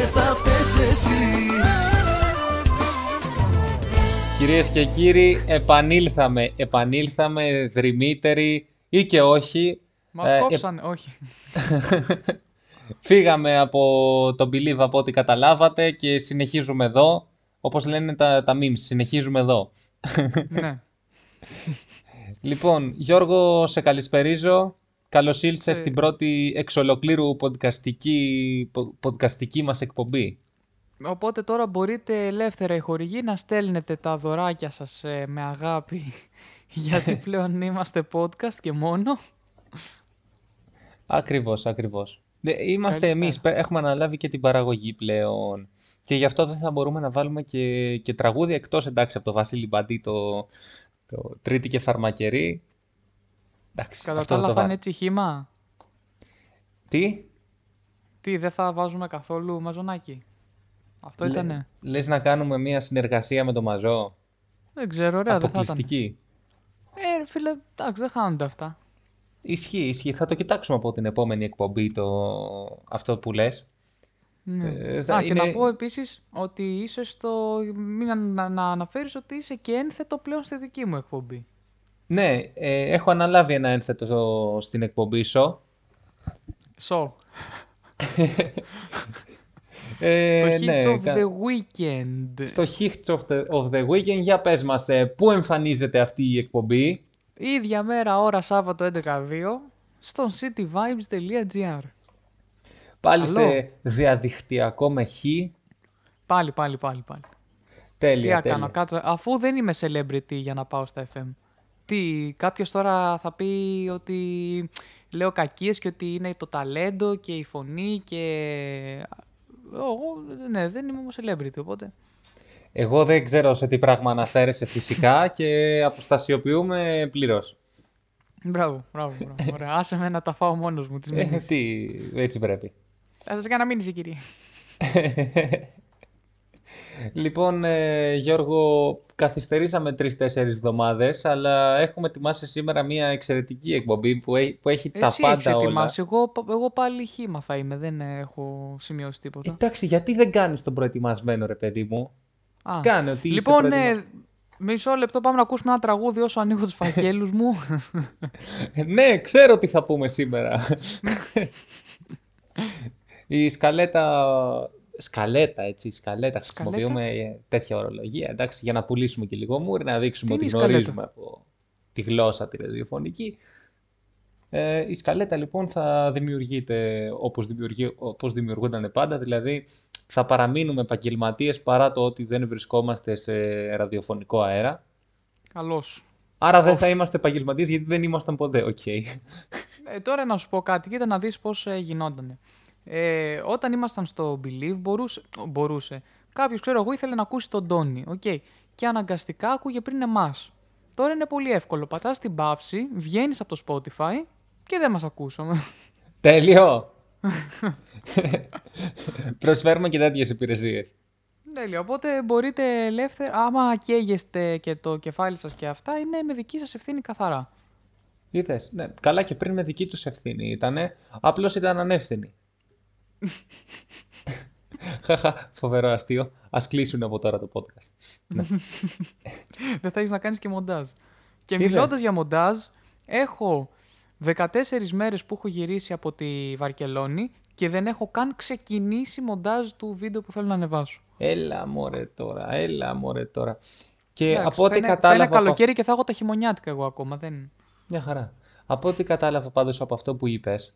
και θα φταίς εσύ Κυρίες και κύριοι, επανήλθαμε, επανήλθαμε δρυμύτεροι ή και όχι. Μας Ε, κόψανε, όχι. Φύγαμε από το Believe από ό,τι καταλάβατε και συνεχίζουμε εδώ. Όπως λένε τα, τα memes, συνεχίζουμε εδώ. ναι. Λοιπόν, Γιώργο, σε καλησπερίζω. Καλώς ήλθες Σε- στην πρώτη εξ ολοκλήρου podcastική, πο- podcastική μας εκπομπή. Οπότε τώρα μπορείτε ελεύθερα οι χορηγοί να στέλνετε τα δωράκια σας ε, με αγάπη γιατί πλέον είμαστε podcast και μόνο. Ακριβώς, ακριβώς. Δε- Είμαστε Καλησπέρα. εμείς, πε- έχουμε αναλάβει και την παραγωγή πλέον. Και γι' αυτό δεν θα μπορούμε να βάλουμε και, και τραγούδια εκτός εντάξει από το Βασίλη Μπαντή το, το Τρίτη και Φαρμακερή. Εντάξει, Κατά αυτό τα θα άλλα το θα είναι βάλω. έτσι χήμα. Τι, Τι, δεν θα βάζουμε καθόλου μαζονάκι. Αυτό Λε- ήτανε. λες να κάνουμε μια συνεργασία με το Μαζό, Δεν ξέρω, ωραία, δεν θα ήταν. αποκλειστική. Ε, ρε φίλε, εντάξει, δεν χάνονται αυτά. Ισχύει, ισχύει. Θα το κοιτάξουμε από την επόμενη εκπομπή το... αυτό που λες. Ναι. Ε, θα Α, και είναι- να πω επίσης ότι είσαι στο... Μην ανα- να, να αναφέρεις ότι είσαι και ένθετο πλέον στη δική μου εκπομπή. Ναι, ε, έχω αναλάβει ένα ένθετο στο- στην εκπομπή σου. So, Ε, στο ναι, Hits of κα- the Weekend. Στο Hits of the, of the Weekend, για πες μας, ε, πού εμφανίζεται αυτή η εκπομπή; Ίδια μέρα, ώρα Σάββατο 11-2, στο cityvibes.gr. Πάλι Καλό. σε διαδικτυακό με χ. Πάλι, πάλι, πάλι, πάλι. Τι Τέλεια, να κάνω, τέλεια. κάτω, αφού δεν είμαι celebrity για να πάω στα FM. Τι, κάποιος τώρα θα πει ότι λέω κακίες και ότι είναι το ταλέντο και η φωνή και... Εγώ, ναι, δεν είμαι όμως celebrity, οπότε... Εγώ δεν ξέρω σε τι πράγμα αναφέρεσαι φυσικά και αποστασιοποιούμε πλήρως. Μπράβο, μπράβο, μπράβο. Ωραία, άσε με να τα φάω μόνος μου τις Ε, μήνες. τι, έτσι πρέπει. Θα σας κάνω μήνυση, κύριε. Λοιπόν, ε, Γιώργο, καθυστερήσαμε τρεις-τέσσερις εβδομάδες, αλλά έχουμε ετοιμάσει σήμερα μια εξαιρετική εκπομπή που έχει, που έχει τα Εσύ πάντα έχεις όλα. ετοιμάσει, εγώ, εγώ πάλι χήμα θα είμαι, δεν έχω σημειώσει τίποτα. Εντάξει, γιατί δεν κάνεις τον προετοιμασμένο, ρε παιδί μου; Α, Κάνε ότι είσαι λοιπόν, προετοιμα- ε, μισό λεπτό πάμε να ακούσουμε ένα τραγούδι όσο ανοίγω τους φακέλους μου. Ναι, ξέρω τι θα πούμε σήμερα. Η σκαλέτα... Σκαλέτα, έτσι, η σκαλέτα χρησιμοποιούμε ε, τέτοια ορολογία, εντάξει, για να πουλήσουμε και λίγο μούρη, να δείξουμε Τι ότι είναι η σκαλέτα; γνωρίζουμε από τη γλώσσα τη ραδιοφωνική. Ε, η σκαλέτα λοιπόν θα δημιουργείται όπως, δημιουργεί, όπως δημιουργούνταν πάντα, δηλαδή θα παραμείνουμε επαγγελματίες παρά το ότι δεν βρισκόμαστε σε ραδιοφωνικό αέρα. Καλώς. Άρα δεν θα είμαστε επαγγελματίες γιατί δεν ήμασταν ποτέ. Οκ. Ε, τώρα να σου πω κάτι, κοίτα να δεις πώς ε, γινότανε. Ε, όταν ήμασταν στο Believe μπορούσε, μπορούσε. κάποιος ξέρω εγώ ήθελε να ακούσει τον Τόνι, οκ. Και αναγκαστικά άκουγε πριν εμάς. Τώρα είναι πολύ εύκολο. Πατάς την παύση, βγαίνεις από το Spotify και δεν μας ακούσαμε. Τέλειο! Προσφέρουμε και τέτοιες υπηρεσίες. Τέλεια. Οπότε μπορείτε ελεύθερα, άμα καίγεστε και το κεφάλι σας και αυτά, είναι με δική σας ευθύνη καθαρά. Είδες, ναι, καλά και πριν με δική τους ευθύνη ήτανε, απλώς ήταν ανεύθυνοι. Χαχα, φοβερό αστείο. Α κλείσουν από τώρα το podcast. ναι. Δεν θα έχεις να κάνεις και μοντάζ. Και Είδες. μιλώντας για μοντάζ, έχω 14 μέρες που έχω γυρίσει από τη Βαρκελόνη και δεν έχω καν ξεκινήσει μοντάζ του βίντεο που θέλω να ανεβάσω. Έλα μωρέ τώρα, έλα μωρέ τώρα. Και Εντάξει, από ό,τι θα είναι- Θα κατάλαβα. είναι από καλοκαίρι και θα έχω τα χειμωνιάτικα εγώ ακόμα. Δεν... Μια χαρά. Από ό,τι κατάλαβα πάντως από αυτό που είπες,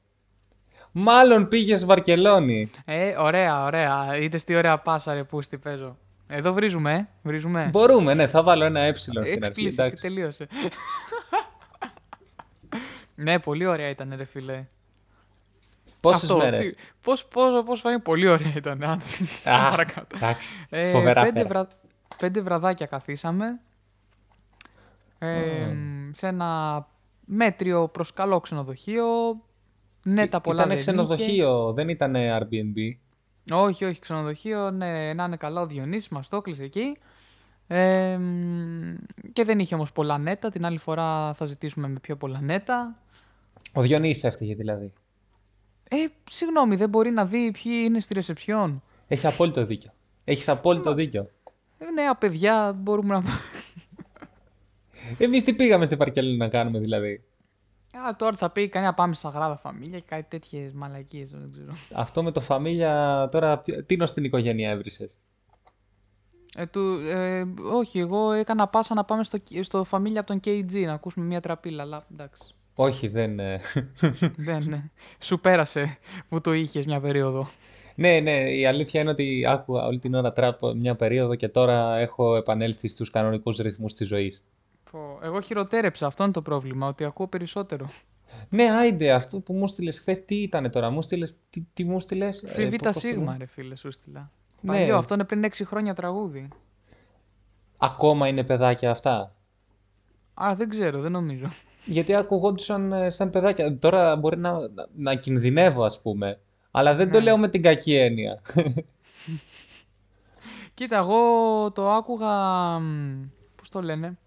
μάλλον πήγες Βαρκελόνη. Ε, ωραία, ωραία. Είτε τι ωραία πάσα ρε πούστη παίζω. Εδώ βρίζουμε, ε. Βρίζουμε. Μπορούμε, ναι, θα βάλω ένα ε στην αρχή, Explicit και εντάξει. τελείωσε. ναι, πολύ ωραία ήταν ρε φίλε. Πόσες Αυτό, μέρες; τι- Πώς, πώς, πώς φάνηκε, πολύ ωραία ήταν. άντε, Α, παρακάτω. εντάξει, Ε, φοβερά πέντε, πέρασε. βρα... πέντε βραδάκια καθίσαμε. Ε, Σε ένα μέτριο προς καλό ξενοδοχείο. Ναι, τα πολλά Ήτανε δεν είχε. ξενοδοχείο, δεν ήταν Airbnb. Όχι, όχι, ξενοδοχείο. Ναι, να είναι καλά ο Διονύσης, μας το έκλεισε εκεί. Ε, μ, και δεν είχε όμως πολλά νέτα. Την άλλη φορά θα ζητήσουμε με πιο πολλά νέτα. Ο Διονύσης έφταιγε δηλαδή. Ε, συγγνώμη, δεν μπορεί να δει ποιοι είναι στη ρεσεψιόν. Έχει απόλυτο δίκιο. Έχεις απόλυτο δίκιο. Ε, νέα παιδιά μπορούμε να... Εμείς τι πήγαμε στη Βαρκελόνη να κάνουμε δηλαδή; Α, τώρα θα πει κανένα πάμε στα γράδα φαμίλια και κάτι τέτοιες μαλακίες, δεν ξέρω. Αυτό με το φαμίλια τώρα, τι είναι στην οικογένεια έβρισες; Ε, του, ε, όχι, εγώ έκανα πάσα να πάμε στο, στο φαμίλια από τον KG να ακούσουμε μια τραπίλα, αλλά εντάξει. Όχι, δεν. ε. δεν, ναι. Σου πέρασε που το είχες μια περίοδο. ναι, ναι, η αλήθεια είναι ότι άκουγα όλη την ώρα τραπ μια περίοδο και τώρα έχω επανέλθει στους κανονικούς ρυθμούς της ζωής. Πω, Εγώ χειροτέρεψα, αυτό είναι το πρόβλημα, ότι ακούω περισσότερο. Ναι, άιντε, αυτό που μου στείλες χθες, τι ήταν τώρα, μου στείλες, τι, τι μου στείλες. Φιβήτα Σίγμα, ρε φίλε, σου στείλα. Ναι. Παλιό, αυτό είναι πριν 6 χρόνια τραγούδι. Ακόμα είναι παιδάκια αυτά; Α, δεν ξέρω, δεν νομίζω. Γιατί ακουγόντουσαν ε, σαν παιδάκια. Τώρα μπορεί να, να, να κινδυνεύω, ας πούμε. Αλλά δεν το Ναι. λέω με την κακή έννοια. Κοίτα, εγώ το άκουγα. Πώς το λένε.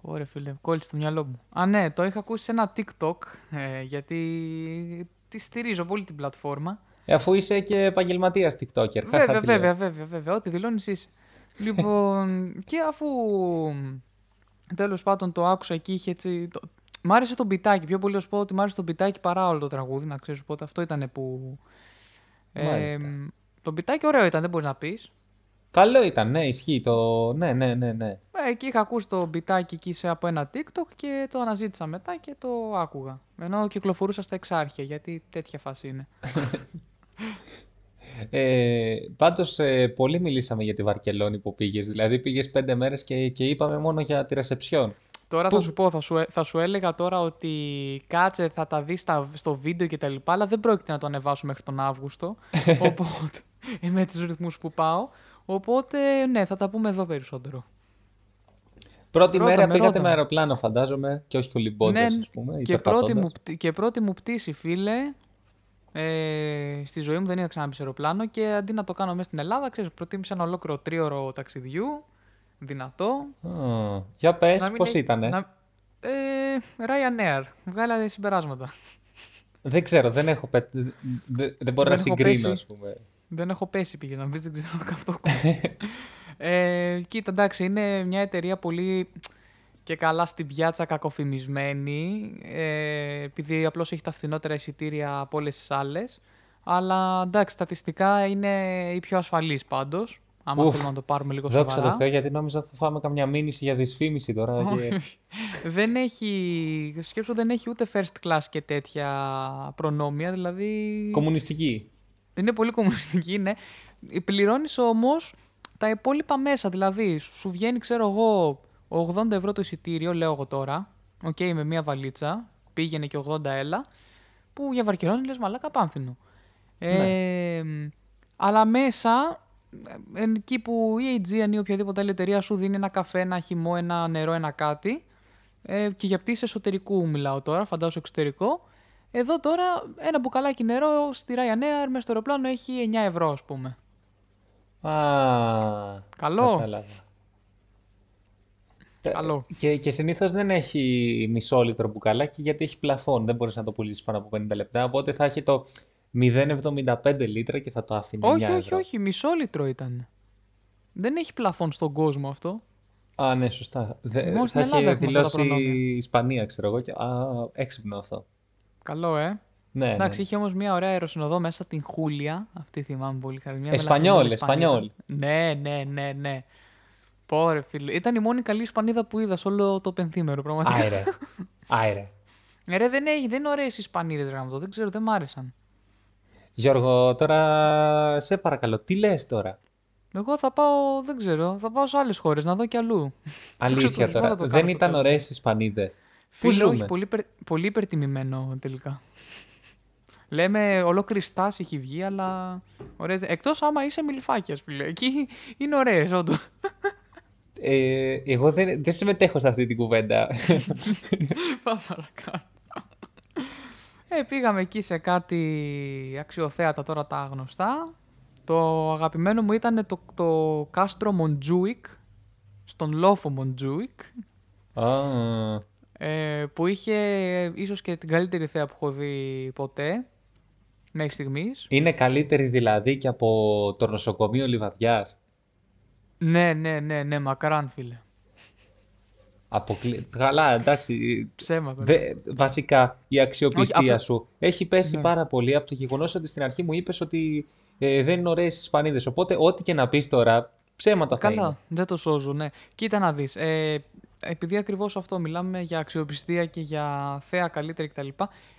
Ωραία, φίλε, κόλλησε το μυαλό μου. Α, ναι, το είχα ακούσει σε ένα TikTok. Ε, γιατί τη στηρίζω πολύ την πλατφόρμα. Ε, Αφού είσαι και επαγγελματίας TikToker. Χαχα, Βέβαια, τι λέω. βέβαια, βέβαια, βέβαια. Ό,τι δηλώνεις είσαι. Λοιπόν, και αφού τέλος πάντων το άκουσα εκεί, είχε έτσι. Το... Μ' άρεσε το μπιτάκι. Πιο πολύ να σου πω ότι μ' άρεσε το μπιτάκι παρά όλο το τραγούδι, να ξέρει. Οπότε αυτό ήταν που. Μάλιστα. το μπιτάκι ωραίο ήταν, δεν μπορείς να πεις. Καλό ήταν, ναι, ισχύει το. Ναι, ναι, ναι, ναι. Ε, εκεί είχα ακούσει το μπιτάκι εκεί σε, από ένα TikTok και το αναζήτησα μετά και το άκουγα. Ενώ κυκλοφορούσα στα εξάρχεια, γιατί τέτοια φάση είναι. Ε, Πάντως, ε, πολύ μιλήσαμε για τη Βαρκελόνη που πήγες. Δηλαδή, πήγες πέντε μέρες και, και είπαμε μόνο για τη ρεσεψιόν. Τώρα Πού- θα σου πω, θα σου, ε- θα σου έλεγα τώρα ότι κάτσε θα τα δεις στα, στο βίντεο και τα λοιπά, αλλά δεν πρόκειται να το ανεβάσω μέχρι τον Αύγουστο, οπότε, ε, με τους ρυθμούς που πάω, οπότε ναι, θα τα πούμε εδώ περισσότερο. Πρώτη Ρώτα μέρα με, πήγατε ρώτα με με. αεροπλάνο, φαντάζομαι, και όχι κολυμπώντας, Ναι, ας πούμε. και, υπερπατώντας. πρώτη μου, πτή- και πρώτη μου πτήση, φίλε, ε, στη ζωή μου δεν είχα ξαναμπεί σε αεροπλάνο και αντί να το κάνω μέσα στην Ελλάδα, ξέρεις, προτίμησα ένα ολόκληρο τρίωρο ταξιδιού, δυνατό. Α, για πες, να μην πώς έχει- ήτανε; να- Ε, Ryanair, βγάλατε συμπεράσματα. Δεν ξέρω, δεν έχω πε... δε- δε- δεν μπορώ Δεν να έχω συγκρίνω, πέσει. ας πούμε. Δεν έχω πέσει πήγε να μπεις, δεν ξέρω αυτό ε, Κοίτα, εντάξει, είναι μια εταιρεία πολύ και καλά στην πιάτσα κακοφημισμένη, ε, επειδή απλώς έχει τα φθηνότερα εισιτήρια από όλες τις άλλες. Αλλά εντάξει, στατιστικά είναι η πιο ασφαλής πάντως, άμα Ουφ, θέλουμε να το πάρουμε λίγο Δόξα σοβαρά. τω Θεώ, γιατί νόμιζα θα φάμε καμιά μήνυση για δυσφήμιση τώρα. και... δεν έχει, σκέψου δεν έχει ούτε first class και τέτοια προνόμια, δηλαδή... Κομμουνιστική. Είναι πολύ κομμουνιστική, ναι. Πληρώνεις όμως τα υπόλοιπα μέσα. Δηλαδή, σου σου βγαίνει, ξέρω εγώ, 80 ευρώ το εισιτήριο, λέω εγώ τώρα. Οκ, με μία βαλίτσα. Πήγαινε και 80 έλα. Που για Βαρκελόνη λες μαλάκα πάμφθηνο. Ε, αλλά μέσα, ε, εκεί που η Aegean ή οποιαδήποτε άλλη εταιρεία σου δίνει ένα καφέ, ένα χυμό, ένα νερό, ένα κάτι. Ε, και για πτήσεις εσωτερικού μιλάω τώρα, φαντάζομαι εξωτερικό. Εδώ τώρα ένα μπουκαλάκι νερό στη Ryanair μέσα στο αεροπλάνο έχει 9 ευρώ, ας πούμε. Α, Καλό. κατάλαβα. Ε, Καλό. Και, και συνήθως δεν έχει μισό λίτρο μπουκαλάκι γιατί έχει πλαφόν. Δεν μπορείς να το πουλήσεις πάνω από 50 λεπτά. Οπότε θα έχει το 0,75 λίτρα και θα το αφήνει όχι, 9 όχι, ευρώ. όχι, μισό λίτρο ήταν. Δεν έχει πλαφόν στον κόσμο αυτό. Α, ναι, σωστά. Δε, Μόνο στην θα Ελλάδα έχει έχουμε αυτά τα δηλώσει προνόμια. η Ισπανία, ξέρω εγώ. Και... Α, έξυπνο αυτό. Καλό, ε. Ναι, Εντάξει, ναι. είχε όμως μια ωραία αεροσυνοδό μέσα την Χούλια. Αυτή θυμάμαι πολύ χαρά. Μια Εσπανιόλ, μελαχρινή Ισπανίδα. Εσπανιόλ. Ναι, ναι, ναι, ναι. Πόρε, φίλε. Ήταν η μόνη καλή Ισπανίδα που είδα σε όλο το πενθήμερο, πραγματικά. Άιρε. Άιρε. Ε, ρε, δεν, έχει, δεν είναι ωραίες οι Ισπανίδες, γραμματό. Δεν ξέρω, δεν μ' άρεσαν. Γιώργο, τώρα σε παρακαλώ, τι λες τώρα; Εγώ θα πάω, δεν ξέρω, θα πάω σε άλλες χώρες να δω κι αλλού. Σε Αλήθεια εξωτουρισμό τώρα. θα το Δεν κάνω στο ήταν τέλος. ωραίες οι Ισπανίδες. Πού Φίλε, όχι, ζούμε; πολύ, υπερ- πολύ υπερτιμημένο τελικά. Λέμε ολόκληρη στάση έχει βγει, αλλά ωραίες... Εκτός άμα είσαι μιλφάκιας, φίλε. Εκεί είναι ωραίες, όντως. Ε, εγώ δεν, δεν συμμετέχω σε αυτή την κουβέντα. Πάμε παρακάτω. Ε, πήγαμε εκεί σε κάτι αξιοθέατα τώρα τα γνωστά. Το αγαπημένο μου ήταν το, το κάστρο Μοντζούικ, στον λόφο Μοντζούικ, Α, ε, που είχε ίσως και την καλύτερη θέα που έχω δει ποτέ. μέχρι στιγμής. Είναι καλύτερη δηλαδή και από το νοσοκομείο Λιβαδιάς. Ναι, ναι, ναι, ναι, μακράν φίλε. Αποκλει... Καλά, εντάξει. Ψέματα. Δε, βασικά η αξιοπιστία Όχι, απλά- σου έχει πέσει Ναι. πάρα πολύ από το γεγονός ότι στην αρχή μου είπες ότι ε, δεν είναι ωραίες οι Ισπανίδες. Οπότε, ό,τι και να πεις τώρα, ψέματα θα είναι. Καλά, δεν το σώζω, ναι. Κοίτα να δεις, ε, επειδή ακριβώς αυτό μιλάμε για αξιοπιστία και για θέα καλύτερη κτλ.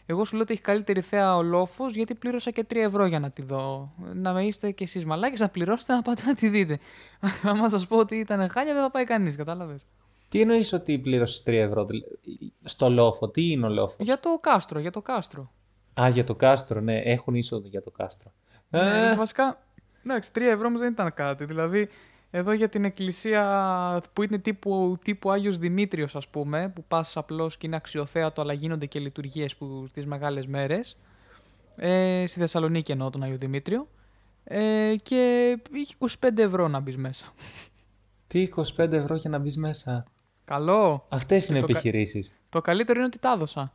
Εγώ σου λέω ότι έχει καλύτερη θέα ο λόφος γιατί πλήρωσα και 3 ευρώ για να τη δω. Να με είστε κι εσείς μαλάκες να πληρώσετε να πάτε να τη δείτε. Άμα σας πω ότι ήταν χάλια δεν θα πάει κανείς, κατάλαβες. Τι εννοείς ότι πλήρωσες 3 ευρώ δηλα- στο λόφο, τι είναι ο λόφος; Για το κάστρο, για το κάστρο. Α, για το κάστρο, ναι, έχουν είσοδο για το κάστρο. Ναι, Ε, γιατί βασικά, εντάξει, 3 ευρώ όμως δεν ήταν κάτι. Δηλαδή, εδώ για την εκκλησία που είναι τύπου, τύπου Άγιος Δημήτριος, ας πούμε, που πας απλώς και είναι αξιοθέατο, αλλά γίνονται και λειτουργίες που, τις μεγάλες μέρες, ε, στη Θεσσαλονίκη εννοώ τον Άγιο Δημήτριο, ε, και είχε 25 ευρώ να μπεις μέσα. τι 25 ευρώ για να μπεις μέσα; Καλό. Αυτές είναι το κα- επιχειρήσεις. Το καλύτερο είναι ότι τα έδωσα.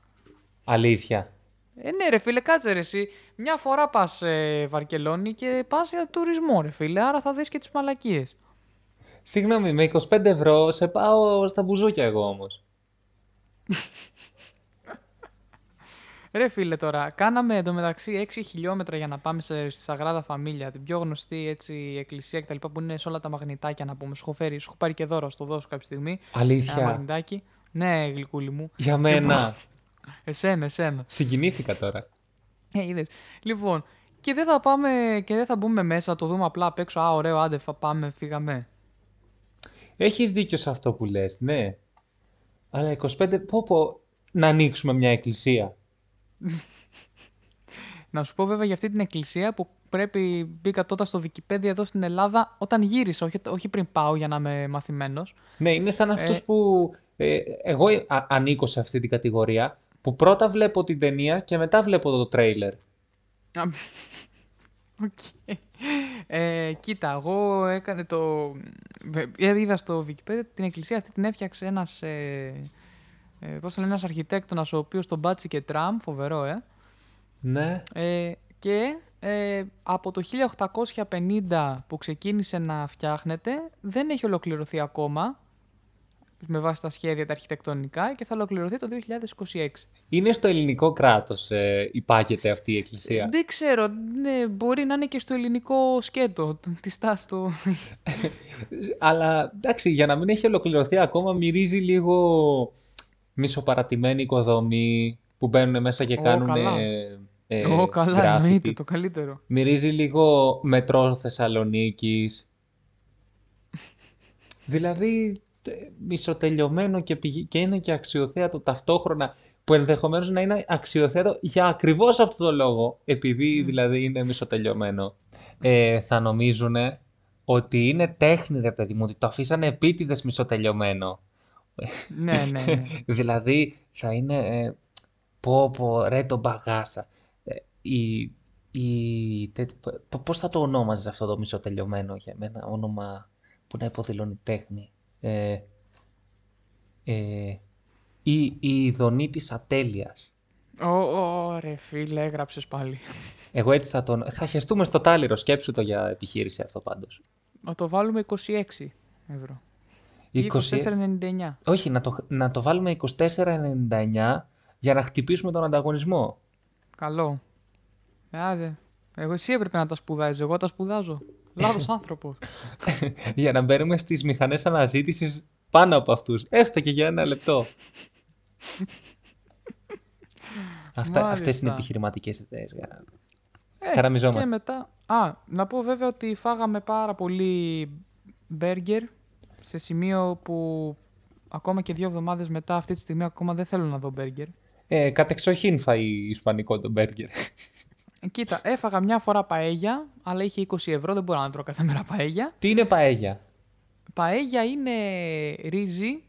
Αλήθεια. Ε, ναι, ρε φίλε, κάτσε ρε εσύ. Μια φορά πας ε, Βαρκελόνη και πας για τουρισμό, ρε φίλε. Άρα θα δεις και τις μαλακίες. Συγγνώμη, με 25 ευρώ σε πάω στα μπουζούκια εγώ όμως. Ρε φίλε τώρα, κάναμε εντωμεταξύ 6 χιλιόμετρα για να πάμε σε, στη Σαγράδα Φαμίλια, την πιο γνωστή έτσι, εκκλησία κτλ. που είναι σε όλα τα μαγνητάκια να πούμε. Σου έχω, φέρει, σου έχω πάρει και δώρο, στο δώσω κάποια στιγμή. Ένα Αλήθεια. μαγνητάκι. Ναι, γλυκούλη μου. Για μένα. Εσένα, εσένα. Συγκινήθηκα τώρα. Ε, είδες. Λοιπόν, και δεν θα πάμε και δεν θα μπούμε μέσα, το δούμε απλά απ' έξω. Α, ωραίο, άντε, θα πάμε, φύγαμε. Έχεις δίκιο σε αυτό που λες, ναι. Αλλά 25, πω πω, να ανοίξουμε μια εκκλησία. Να σου πω βέβαια για αυτή την εκκλησία που πρέπει μπήκα τότε στο Wikipedia εδώ στην Ελλάδα όταν γύρισα, όχι, όχι πριν πάω για να είμαι μαθημένος. Ναι, είναι σαν αυτούς Ε. που ε, εγώ α- ανήκω σε αυτή την κατηγορία, που πρώτα βλέπω την ταινία και μετά βλέπω το τρέιλερ. Α, Οκ. Ε, κοίτα, εγώ έκανε το... ε, Είδα στο Wikipedia την εκκλησία αυτή την έφτιαξε ένας... Ε, ε, πώς το λένε, ένας αρχιτέκτονας ο οποίος τον πάτησε τραμ, φοβερό, ε. Ναι. Ε, και ε, από το 1850 που ξεκίνησε να φτιάχνεται δεν έχει ολοκληρωθεί ακόμα με βάση τα σχέδια τα αρχιτεκτονικά και θα ολοκληρωθεί το 2026. Είναι στο ελληνικό κράτος ε, υπάγεται αυτή η εκκλησία; Δεν ξέρω, ναι, μπορεί να είναι και στο ελληνικό σκέτο τη στάση του. Αλλά εντάξει, για να μην έχει ολοκληρωθεί ακόμα, μυρίζει λίγο μισοπαρατημένη οικοδομή που μπαίνουν μέσα και Ω, κάνουν. καλά. Ε, ε, Ω, καλά, graffiti. εννοείται, το καλύτερο. Μυρίζει λίγο μετρό Θεσσαλονίκης. δηλαδή τε- μισοτελειωμένο και, πηγ- και είναι και αξιοθέατο ταυτόχρονα που ενδεχομένως να είναι αξιοθέατο για ακριβώς αυτό το λόγο επειδή δηλαδή είναι μισοτελειωμένο. Ε, θα νομίζουν ότι είναι τέχνη ρε παιδί μου, ότι το αφήσανε επίτηδες μισοτελειωμένο. ναι, ναι, ναι. Δηλαδή θα είναι ε, πω πω ρε το μπαγάσα. Ε, η, η, τε, π- πώς θα το ονόμαζες αυτό το μισοτελειωμένο για μένα όνομα που να υποδηλώνει τέχνη; Ε, ε, η, η ειδονή της ατέλειας. Ω, ω, ρε φίλε, έγραψες πάλι. Εγώ έτσι θα τον... Θα χεστούμε στο τάλιρο, σκέψου το για επιχείρηση αυτό πάντως. Να το βάλουμε 26 ευρώ. Ή 24,99. Όχι, να το, να το βάλουμε 24,99 για να χτυπήσουμε τον ανταγωνισμό. Καλό. Άντε. Εγώ εσύ έπρεπε να τα σπουδάζεις, εγώ τα σπουδάζω. Λάθος άνθρωπος. για να μπαίνουμε στις μηχανές αναζήτησης πάνω από αυτούς. Έστω και για ένα λεπτό. Αυτά, αυτές είναι Μάλιστα. επιχειρηματικές ιδέες. για- Ε, Χαραμιζόμαστε. Και μετά... Α, να πω βέβαια ότι φάγαμε πάρα πολύ μπέργκερ σε σημείο που ακόμα και δύο εβδομάδες μετά αυτή τη στιγμή ακόμα δεν θέλω να δω μπέργκερ. Ε, κατεξοχήν φάει ισπανικό το μπέργκερ. Ε, Κοίτα, έφαγα μια φορά παέγια, αλλά είχε 20 ευρώ, δεν μπορώ να τρώω κάθε μέρα παέγια. Τι είναι παέγια; Παέγια είναι ρύζι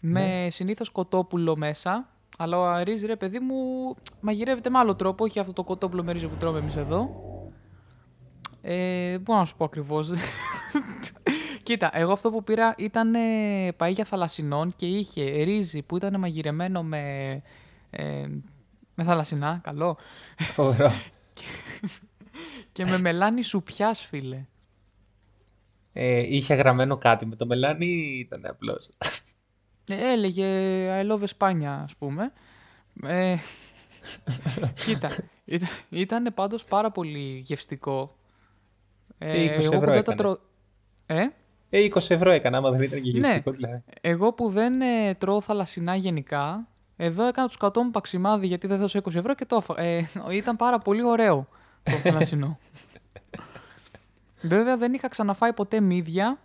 με Ναι. συνήθως κοτόπουλο μέσα. Αλλά ο ρύζι, ρε παιδί μου, μαγειρεύεται με άλλο τρόπο. Όχι αυτό το κοτόπουλο με ρύζι που τρώμε εμείς εδώ. Ε, μπορώ να σου πω ακριβώς. Κοίτα, εγώ αυτό που πήρα ήταν ε, παΐγια θαλασσινών και είχε ρύζι που ήταν μαγειρεμένο με, ε, Με θαλασσινά, καλό. Φοβερό. Και με μελάνι σουπιάς, φίλε. Ε, είχε γραμμένο κάτι με το μελάνι ή ήταν απλώς. Ε, έλεγε I love España, ας πούμε. Ε, κοίτα, ήταν, ήτανε πάντως πάρα πολύ γευστικό. Ε, 20 εγώ που ευρώ δεν τα έκανε. τρώω... Ε, Ε, 20 ευρώ έκανα, άμα δεν ήταν και Ναι. γευστικό δηλαδή. εγώ που δεν ε, τρώω θαλασσινά γενικά, εδώ έκανα τους κατώ μου παξιμάδι γιατί δεν δώσα 20 ευρώ και το έφα- ε, ήταν πάρα πολύ ωραίο το θαλασσινό. Βέβαια δεν είχα ξαναφάει ποτέ μύδια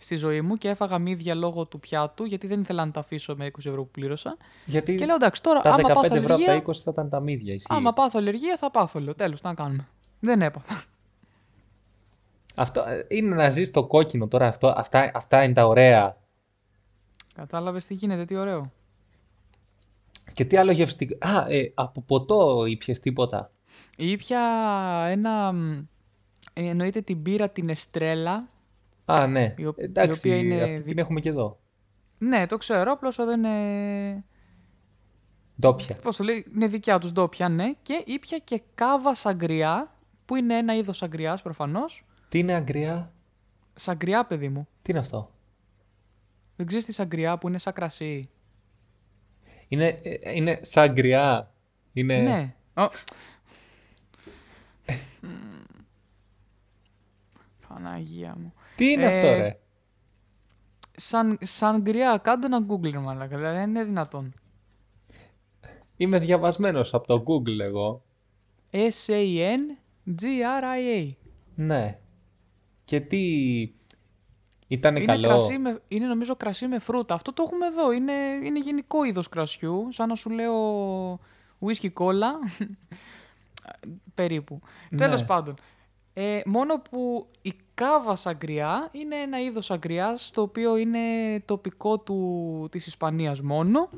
στη ζωή μου και έφαγα μύδια λόγω του πιάτου γιατί δεν ήθελα να τα αφήσω με 20 ευρώ που πλήρωσα. Γιατί Και λέω εντάξει, τώρα τα άμα 15 πάθω ευρώ από αλλεργία, τα 20 θα ήταν τα μύδια. Ισχύει. άμα πάθω αλλεργία θα πάθω, λέω. Τέλος, τι να κάνουμε. Δεν έπαθα. Αυτό ε, είναι να ζεις στο κόκκινο τώρα. Αυτό, αυτά, αυτά είναι τα ωραία. Κατάλαβες τι γίνεται, τι ωραίο. Και τι άλλο γευστικό. Α, ε, από ποτό ήπιες τίποτα. Ήπια ένα... μ, ε, εννοείται την πύρα την Εστρέλα. Α, ναι. Η ο- η Εντάξει, οποία είναι αυτή δι- την έχουμε και εδώ. Ναι, το ξέρω, απλώς εδώ είναι... Ντόπια. Πώς το λέει, είναι δικιά τους ντόπια, ναι. Και ήπια και κάβα σαγκριά, που είναι ένα είδος σαγκριάς προφανώς. Τι είναι αγκριά, Σαγκριά, παιδί μου. τι είναι αυτό; Δεν ξέρεις τη σαγκριά που είναι σαν κρασί. Είναι, ε, είναι σαγκριά. Είναι... Ναι. Ω. Παναγία μου. Τι είναι Ε, αυτό, ρε; Σαν, σαγκριά, κάντε ένα Google, ρε μαλάκα. Δηλαδή δεν είναι δυνατόν. Είμαι διαβασμένος από το Google εγώ. S-A-N-G-R-I-A. Ναι. Και τι... Ήταν Είναι, καλό. κρασί με, είναι νομίζω κρασί με φρούτα. Αυτό το έχουμε εδώ. Είναι, είναι γενικό είδος κρασιού. Σαν να σου λέω whisky cola. Περίπου. Ναι. Τέλος πάντων. Ε, μόνο που η κάβα σαγκριά είναι ένα είδος σαγκριάς το οποίο είναι τοπικό του, της Ισπανίας μόνο.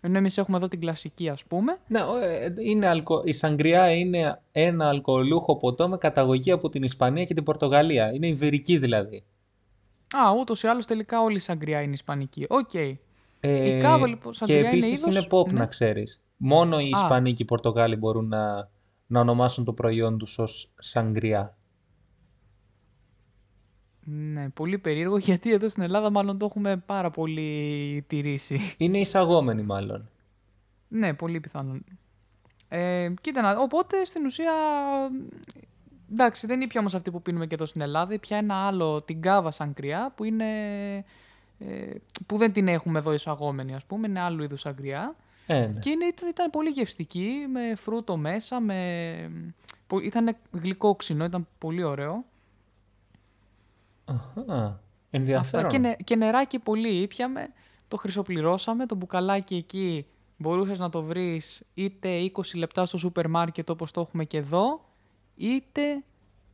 Ενώ εμείς έχουμε εδώ την κλασική ας πούμε. Ναι, ο, ε, είναι αλκο... η σαγκριά είναι ένα αλκοολούχο ποτό με καταγωγή από την Ισπανία και την Πορτογαλία. Είναι ιβερική δηλαδή. Α, ούτως ή άλλως τελικά όλη η σαγκριά είναι ισπανική. Οκ. Ε, Η κάβα, λοιπόν, και σαγκριά είναι επίσης είδος- είναι ΠΟΠ ναι. να ξέρεις. Μόνο οι Α. Ισπανοί και οι Πορτογάλοι μπορούν να, να ονομάσουν το προϊόν τους ως σαγκριά. Ναι, πολύ περίεργο γιατί εδώ στην Ελλάδα μάλλον το έχουμε πάρα πολύ τηρήσει. Είναι εισαγόμενοι μάλλον. ναι, πολύ πιθανόν. Ε, κοίτα να, οπότε στην ουσία, εντάξει δεν ήπια όμως αυτή που πίνουμε και εδώ στην Ελλάδα, πια ένα άλλο, την κάβα σαγκριά που είναι, ε, που δεν την έχουμε εδώ εισαγόμενη ας πούμε, είναι άλλου είδους σαγκριά. Ε, ναι. Και είναι, ήταν, ήταν πολύ γευστική, με φρούτο μέσα, με... πο- Ήταν γλυκό ξινό, ήταν πολύ ωραίο. Αχα, ενδιαφέρον. Αυτά και, νε- και νεράκι πολύ ήπιαμε, το χρυσοπληρώσαμε, το μπουκαλάκι εκεί μπορούσες να το βρεις είτε 20 λεπτά στο σούπερ μάρκετ όπως το έχουμε και εδώ, είτε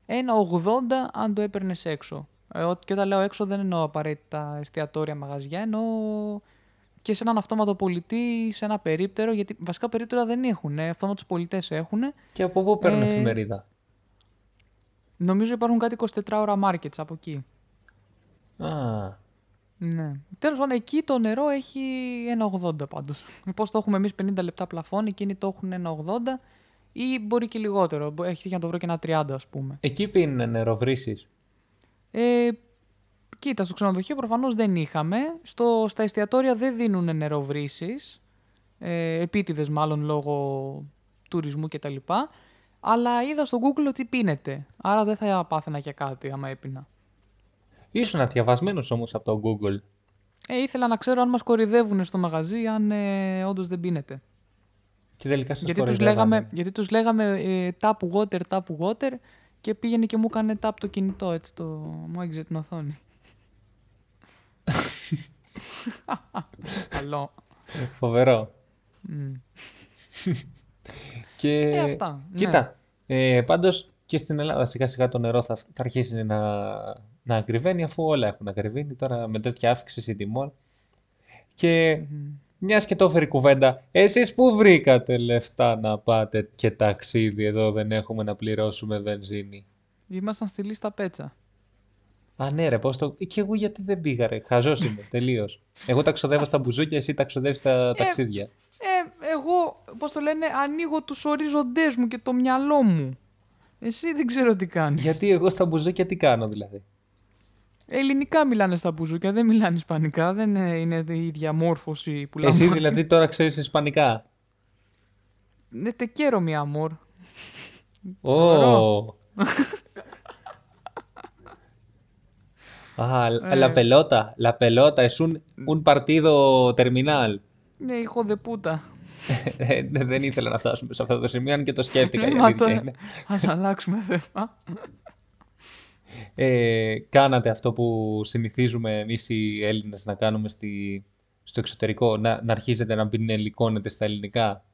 ένα 80 αν το έπαιρνες έξω. Ε, ό- και όταν λέω έξω δεν εννοώ απαραίτητα εστιατόρια, μαγαζιά, εννοώ και σε έναν αυτόματο πολιτή, σε ένα περίπτερο, γιατί βασικά περίπτερα δεν έχουν, ε, αυτόματους πολιτές έχουν. Και από πού παίρνουν Ε, εφημερίδα; Νομίζω υπάρχουν κάτι 24 ώρα markets από εκεί. Α, Ναι. Τέλος πάντων, εκεί το νερό έχει ένα 80 πάντως. Πώς το έχουμε εμείς 50 λεπτά πλαφόν, εκείνοι το έχουν ένα 80 ή μπορεί και λιγότερο. Μπο- Έχει τύχει να το βρω και ένα 30, ας πούμε. εκεί πίνουν νεροβρύσεις. Ε, κοίτα, στο ξενοδοχείο προφανώς δεν είχαμε. Στο, στα εστιατόρια δεν δίνουν νεροβρύσει. Ε, Επίτηδες, μάλλον λόγω τουρισμού κτλ. Αλλά είδα στο Google ότι πίνεται. Άρα δεν θα πάθαινα και κάτι άμα έπινα. Ήσουν διαβασμένος όμως από το Google. Ε, ήθελα να ξέρω αν μας κορυδεύουν στο μαγαζί, αν ε, όντως δεν πίνεται. Και τελικά σας Γιατί τους, κοροϊδεύανε. λέγαμε, γιατί τους λέγαμε ε, tap water, tap water και πήγαινε και μου έκανε tap το κινητό, έτσι το... μου έγγιζε την οθόνη. Καλό. Φοβερό. Μμ. Και... Ε, αυτά, ναι. Κοίτα, ε, πάντως και στην Ελλάδα σιγά σιγά το νερό θα, θα αρχίσει να, να ακριβένει αφού όλα έχουν ακριβήνει τώρα με τέτοια αύξηση τιμών. Και μιας και το έφερε η κουβέντα, εσείς πού βρήκατε λεφτά να πάτε και ταξίδι; Εδώ δεν έχουμε να πληρώσουμε βενζίνη. Ήμασταν στη λίστα πέτσα. Α, ναι, ρε, πώς το. Και εγώ γιατί δεν πήγα, ρε; Χαζός είμαι, τελείως. Εγώ τα ξοδεύω στα μπουζούκια, εσύ τα ξοδεύεις στα ταξίδια. Ε, εγώ, πώς το λένε, ανοίγω τους ορίζοντές μου και το μυαλό μου. Εσύ δεν ξέρω τι κάνεις. Γιατί εγώ στα μπουζούκια τι κάνω δηλαδή; Ελληνικά μιλάνε στα μπουζούκια, δεν μιλάνε ισπανικά, δεν ε, είναι η ίδια μόρφωση που λέμε. Εσύ δηλαδή τώρα ξέρεις ισπανικά; Ναι, te quiero, mi amor. Ω. Ah, la pelota, la pelota es un, un partido terminal. Ναι, hijo de puta. Ε, Δεν ήθελα να φτάσουμε σε αυτό το σημείο, αν και το σκέφτηκα. η Μα αλήθεια τώρα, είναι. ας αλλάξουμε θέμα. Ε, κάνατε αυτό που συνηθίζουμε εμείς οι Έλληνες να κάνουμε στη, στο εξωτερικό, να, να αρχίζετε να πινελικώνετε στα ελληνικά;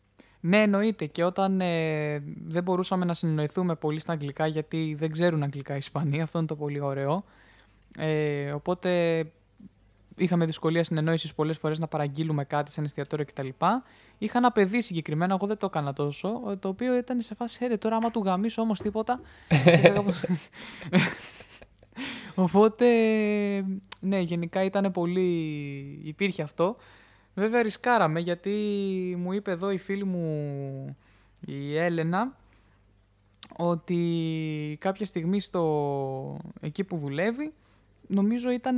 Ναι, εννοείται. Και όταν ε, δεν μπορούσαμε να συνεννοηθούμε πολύ στα αγγλικά, γιατί δεν ξέρουν αγγλικά οι Ισπανοί, αυτό είναι το πολύ ωραίο. Ε, οπότε είχαμε δυσκολία συνεννόησης πολλές φορές να παραγγείλουμε κάτι σε ένα εστιατόριο κτλ. Είχα ένα παιδί συγκεκριμένα, εγώ δεν το έκανα τόσο, το οποίο ήταν σε φάση, «Ε, τώρα άμα του γαμίσω όμως τίποτα. Και κάπως έτσι. Οπότε, ναι, γενικά ήταν πολύ. υπήρχε αυτό. Βέβαια ρισκάραμε γιατί μου είπε εδώ η φίλη μου η Έλενα ότι κάποια στιγμή στο... εκεί που δουλεύει νομίζω ήταν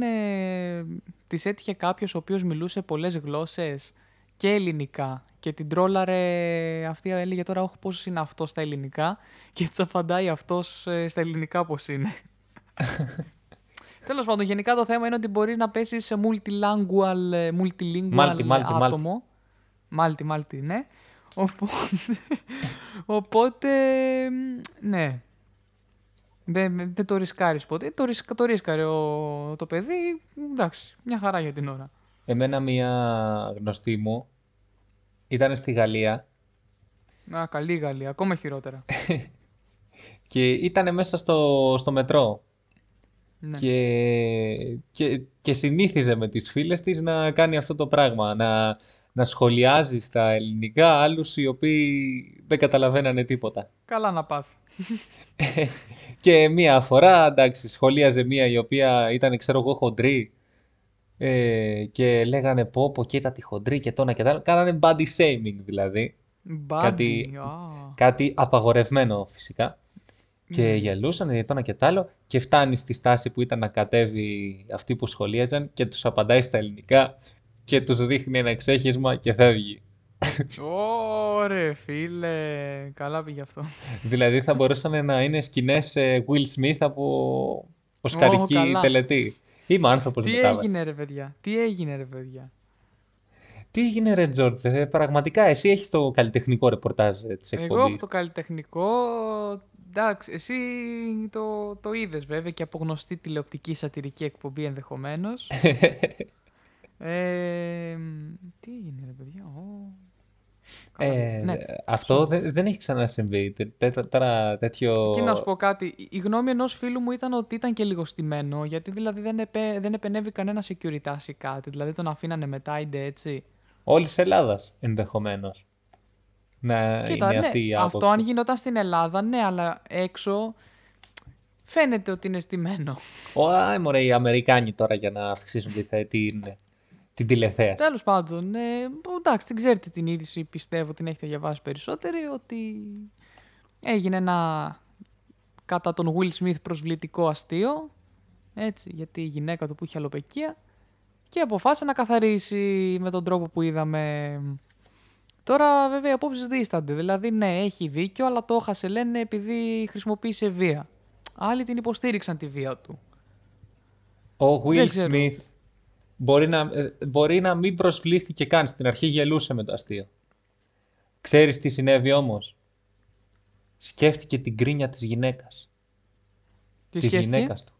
ε, της έτυχε κάποιος ο οποίος μιλούσε πολλές γλώσσες και ελληνικά και την τρόλαρε αυτή έλεγε τώρα όχι πώς είναι αυτός στα ελληνικά και της απαντάει αυτός ε, στα ελληνικά πώς είναι. Τέλος πάντων, γενικά το θέμα είναι ότι μπορεί να πέσει σε multilingual, ε, multilingual Multi, multi, multi. άτομο. Multi, multi, ναι. Οπότε, οπότε μ, ναι. Δεν, δεν το ρισκάρεις ποτέ. Το, ρισκα, το ρίσκαρε ο, το παιδί. Εντάξει, μια χαρά για την ώρα. Εμένα μία γνωστή μου ήταν στη Γαλλία Α, καλή Γαλλία. Ακόμα χειρότερα. και ήταν μέσα στο, στο μετρό. ναι. Και, και, και συνήθιζε με τις φίλες της να κάνει αυτό το πράγμα, να, να σχολιάζει στα ελληνικά άλλους οι οποίοι δεν καταλαβαίνανε τίποτα. Καλά να πάθει. Και μία φορά, εντάξει, σχολίαζε μία η οποία ήταν, ξέρω εγώ, χοντρή ε, και λέγανε πω πω κοίτα τη χοντρή και τόνα και τα άλλα. Κάνανε body shaming δηλαδή. Μπάντι. Κάτι- α. Κάτι απαγορευμένο φυσικά. Και Ναι. γελούσαν το ένα και το άλλο και φτάνει στη στάση που ήταν να κατέβει αυτοί που σχολίαζαν και τους απαντάει στα ελληνικά και τους δείχνει ένα εξέχισμα και φεύγει. Ωρε φίλε, καλά πήγε αυτό. δηλαδή θα μπορούσαν να είναι σκηνές ε, Will Smith από οσκαρική καλά. τελετή. Είμαι άνθρωπος Τι μετάβασης. έγινε ρε παιδιά, τι έγινε ρε παιδιά; Τι έγινε ρε Τζόρτζ, ε, πραγματικά εσύ έχεις το καλλιτεχνικό ρεπορτάζ ε, της Εγώ εκπομπής. έχω το καλλιτεχνικό, εντάξει, εσύ το, το είδες βέβαια και από γνωστή τηλεοπτική σατυρική εκπομπή ενδεχομένως. ε, τι έγινε ρε παιδιά, ω. Καλά Ε, πήγε. ναι. Αυτό δεν, δεν έχει ξανασυμβεί. Τε- τε- Τώρα τέτοιο... Και να σου πω κάτι, η- η γνώμη ενός φίλου μου ήταν ότι ήταν και λίγο στημένο, γιατί δηλαδή δεν, επέ, δεν επενεύει κανένα security ή κάτι, δηλαδή τον αφήνανε μετά είτε έτσι. Όλης Ελλάδας ενδεχομένως. Να Κοίτα, είναι ναι, αυτή η αυτό άποψη. αν γινόταν στην Ελλάδα, ναι, αλλά έξω φαίνεται ότι είναι στημένο. Ω, άι, μωρέ, οι Αμερικάνοι τώρα για να αυξήσουν τη, θε- την, την τηλεθέαση. Τέλος πάντων, ε, εντάξει, την ξέρετε την είδηση, πιστεύω την έχετε διαβάσει περισσότεροι, ότι έγινε ένα κατά τον Will Smith προσβλητικό αστείο, έτσι, γιατί η γυναίκα του που είχε αλοπεκία και αποφάσισε να καθαρίσει με τον τρόπο που είδαμε. Τώρα βέβαια οι απόψεις δίστανται, δηλαδή ναι έχει δίκιο αλλά το έχασε λένε επειδή χρησιμοποίησε βία. Άλλοι την υποστήριξαν τη βία του. Ο Will Δεν ξέρω. Smith μπορεί να, ε, μπορεί να μην προσβλήθηκε καν. Στην αρχή γελούσε με το αστείο. Ξέρεις τι συνέβη όμως; Σκέφτηκε την κρίνια της γυναίκας. Τι της σκέφτηκε; γυναίκας του.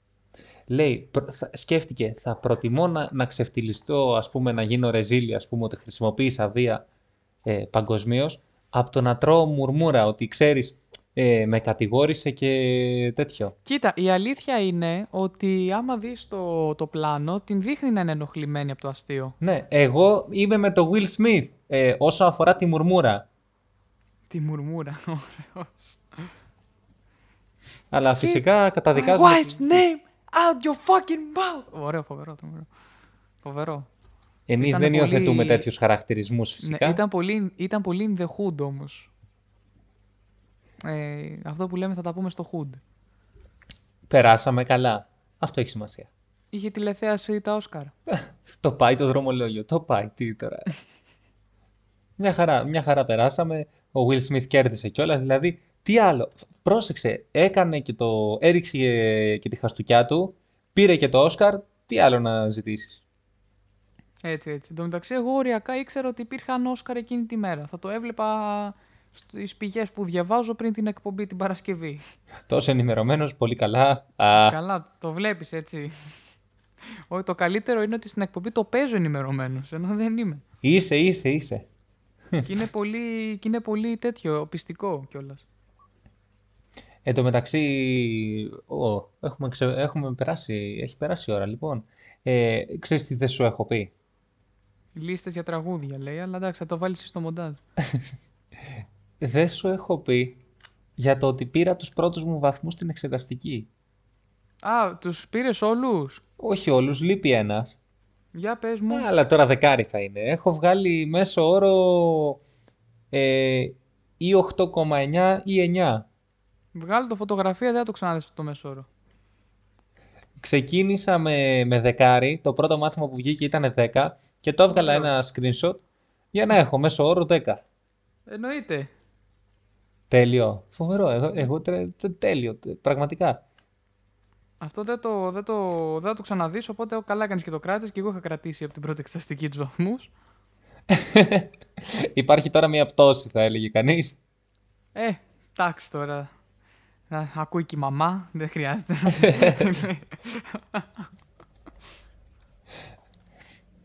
Λέει, προ- θα- σκέφτηκε, θα προτιμώ να, να ξεφτυλιστώ, ας πούμε, να γίνω ρεζίλη, ας πούμε, ότι χρησιμοποίησα βία ε, παγκοσμίως, από το να τρώω μουρμούρα, ότι ξέρεις, ε, με κατηγόρησε και τέτοιο. Κοίτα, η αλήθεια είναι ότι άμα δεις το, το πλάνο, την δείχνει να είναι ενοχλημένη από το αστείο. Ναι, εγώ είμαι με το Will Smith, ε, όσο αφορά τη μουρμούρα. Τη μουρμούρα, ωραίος. Αλλά φυσικά My καταδικάζουμε... wife's name out your fucking mouth. Ωραίο, φοβερό, φοβερό. Φοβερό. Εμείς Ήταν δεν πολύ- υιοθετούμε τέτοιους χαρακτηρισμούς φυσικά. Ναι, ήταν, πολύ, ήταν πολύ in the hood όμως. Ε, αυτό που λέμε θα τα πούμε στο hood. Περάσαμε καλά. Αυτό έχει σημασία. Είχε τηλεθέαση τα Όσκαρ. Το πάει το δρομολόγιο. Το πάει. Τι τώρα. μια, χαρά, μια χαρά περάσαμε. Ο Will Smith κέρδισε κιόλας. Δηλαδή, τι άλλο. Πρόσεξε. Έκανε και το. Έριξε και τη χαστούκιά του. Πήρε και το Όσκαρ. Τι άλλο να ζητήσεις; Έτσι, έτσι. Εν τω μεταξύ, εγώ οριακά ήξερα ότι υπήρχαν Όσκαρ εκείνη τη μέρα. Θα το έβλεπα στις πηγές που διαβάζω πριν την εκπομπή την Παρασκευή. Τόσο ενημερωμένος, πολύ καλά. Α, Καλά, το βλέπεις έτσι. Όχι, το καλύτερο είναι ότι στην εκπομπή το παίζω ενημερωμένος, ενώ δεν είμαι. είσαι, είσαι, είσαι. και, είναι πολύ, και είναι πολύ τέτοιο, πιστικό κιόλας. Εν τω μεταξύ, ω, έχουμε, ξε- έχουμε περάσει, έχει περάσει η ώρα λοιπόν. Ε, ξέρεις τι δεν σου έχω πει; Λίστες για τραγούδια λέει, αλλά εντάξει, θα το βάλεις στο μοντάζ. Δεν σου έχω πει για το ότι πήρα τους πρώτους μου βαθμούς στην εξεταστική. Α, τους πήρες όλους; Όχι όλους, λείπει ένας. Για πες μου. Αλλά τώρα δεκάρι θα είναι. Έχω βγάλει μέσο όρο ε, ή 8,9 ή 9. Βγάλε το φωτογραφία, δεν θα το ξαναδείς αυτό το μεσόρο. Ξεκίνησα με, με δεκάρι, το πρώτο μάθημα που βγήκε ήταν 10 και το έβγαλα ένα screenshot για να έχω μέσο όρο 10. Εννοείται. Τέλειο. Φοβερό. Εγώ, εγώ τρε- τε- τέλειο. τε- Πραγματικά. Αυτό δεν το, δεν το, δεν θα το ξαναδείς, οπότε καλά έκανες και το κράτης και εγώ είχα κρατήσει από την πρώτη εξεταστική τους βαθμούς. Υπάρχει τώρα μια πτώση, θα έλεγε κανείς. Ε, εντάξει τώρα. Να, ακούει και η μαμά, δεν χρειάζεται.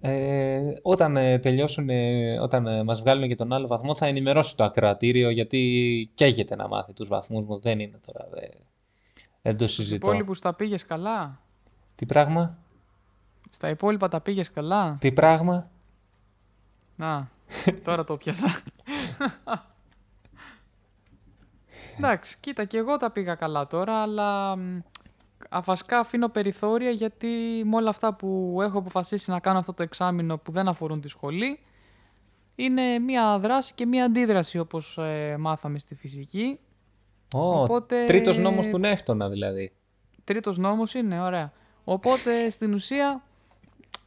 Ε, όταν ε, τελειώσουν, ε, όταν ε, μας βγάλουν και τον άλλο βαθμό, θα ενημερώσω το ακροατήριο γιατί καίγεται να μάθει τους βαθμούς μου. Δεν είναι τώρα. Δεν, δεν το Στους συζητώ. υπόλοιπους τα πήγες καλά; Τι πράγμα, Στα υπόλοιπα τα πήγες καλά; τι πράγμα; Να, τώρα το πιάσα. Εντάξει, κοίτα, και εγώ τα πήγα καλά τώρα, αλλά μ, α, βασικά αφήνω περιθώρια γιατί με όλα αυτά που έχω αποφασίσει να κάνω αυτό το εξάμεινο που δεν αφορούν τη σχολή, είναι μία δράση και μία αντίδραση όπως ε, μάθαμε στη φυσική. Ω, Οπότε- τρίτος νόμος του Νεύτωνα δηλαδή. Τρίτος νόμος είναι, ωραία. Οπότε στην ουσία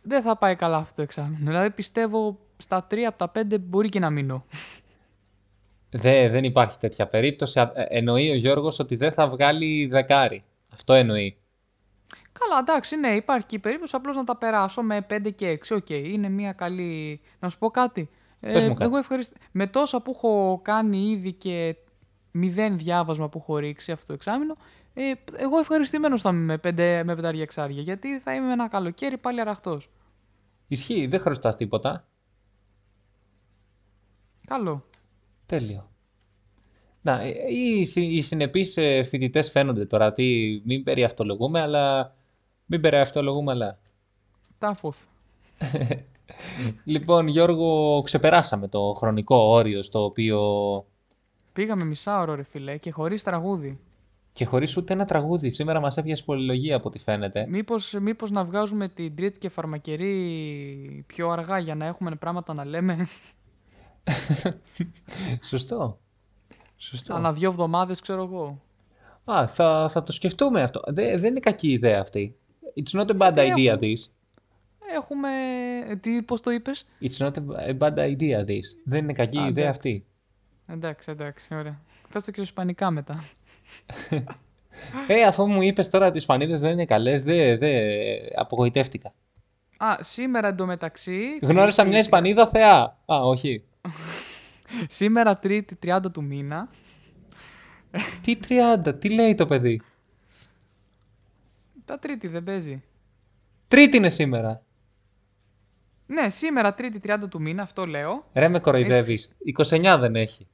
δεν θα πάει καλά αυτό το εξάμεινο. Δηλαδή πιστεύω στα τρία από τα πέντε μπορεί και να μείνω. Δε, δεν υπάρχει τέτοια περίπτωση. Α, ε, Εννοεί ο Γιώργος ότι δεν θα βγάλει δεκάρι. Αυτό εννοεί. Καλά, εντάξει, ναι, υπάρχει και η περίπτωση απλώς να τα περάσω με 5 και 6. Οκ, είναι μια καλή. Να σου πω κάτι. Ε, Πες μου κάτι. Εγώ ευχαριστ... Με τόσα που έχω κάνει ήδη και μηδέν διάβασμα που έχω ρίξει αυτό το εξάμεινο, ε, εγώ ευχαριστημένος θα είμαι με, πέντε, με πεντάρια εξάρια. Γιατί θα είμαι με ένα καλοκαίρι πάλι αραχτός. Ισχύει, δεν χρωστάς τίποτα. Καλό. Τέλειο. Να, ε, οι, συ- οι συνεπείς ε, φοιτητές φαίνονται τώρα. Τι, μην περιαυτολογούμε, αλλά... Μην περιαυτολογούμε, αλλά... Τάφοθ. Λοιπόν, Γιώργο, ξεπεράσαμε το χρονικό όριο στο οποίο... Πήγαμε μισά ώρα, ρε φιλέ, και χωρίς τραγούδι. Και χωρίς ούτε ένα τραγούδι. Σήμερα μας έπιασε πολυλογία από ό,τι φαίνεται. Μήπως, μήπως να βγάζουμε την τρίτη και φαρμακερή πιο αργά για να έχουμε πράγματα να λέμε; Σωστό. Σωστό. Ανά δύο εβδομάδες, ξέρω εγώ. Α, θα, θα το σκεφτούμε αυτό. Δε- δεν είναι κακή ιδέα αυτή. It's not a bad Γιατί idea έχουμε- this. Έχουμε... ε, Τι, πώς το είπες; It's not a bad idea this. Δεν είναι κακή Α, ιδέα εντάξει. αυτή. Εντάξει, εντάξει, ωραία. Πες το και ισπανικά μετά. Ε, αφού μου είπες τώρα ότι οι Ισπανίδες δεν είναι καλές, δεν δε, απογοητεύτηκα. Α, σήμερα εντωμεταξύ... Γνώρισα Τρίτη- μια Ισπανίδα θεά. Α, όχι. Σήμερα Τρίτη 30 του μήνα. Τι 30, τι λέει το παιδί; Τα Τρίτη δεν παίζει. Τρίτη είναι σήμερα. Ναι, σήμερα Τρίτη 30 του μήνα, αυτό λέω. Ρε με κοροϊδεύεις. 29 δεν έχει.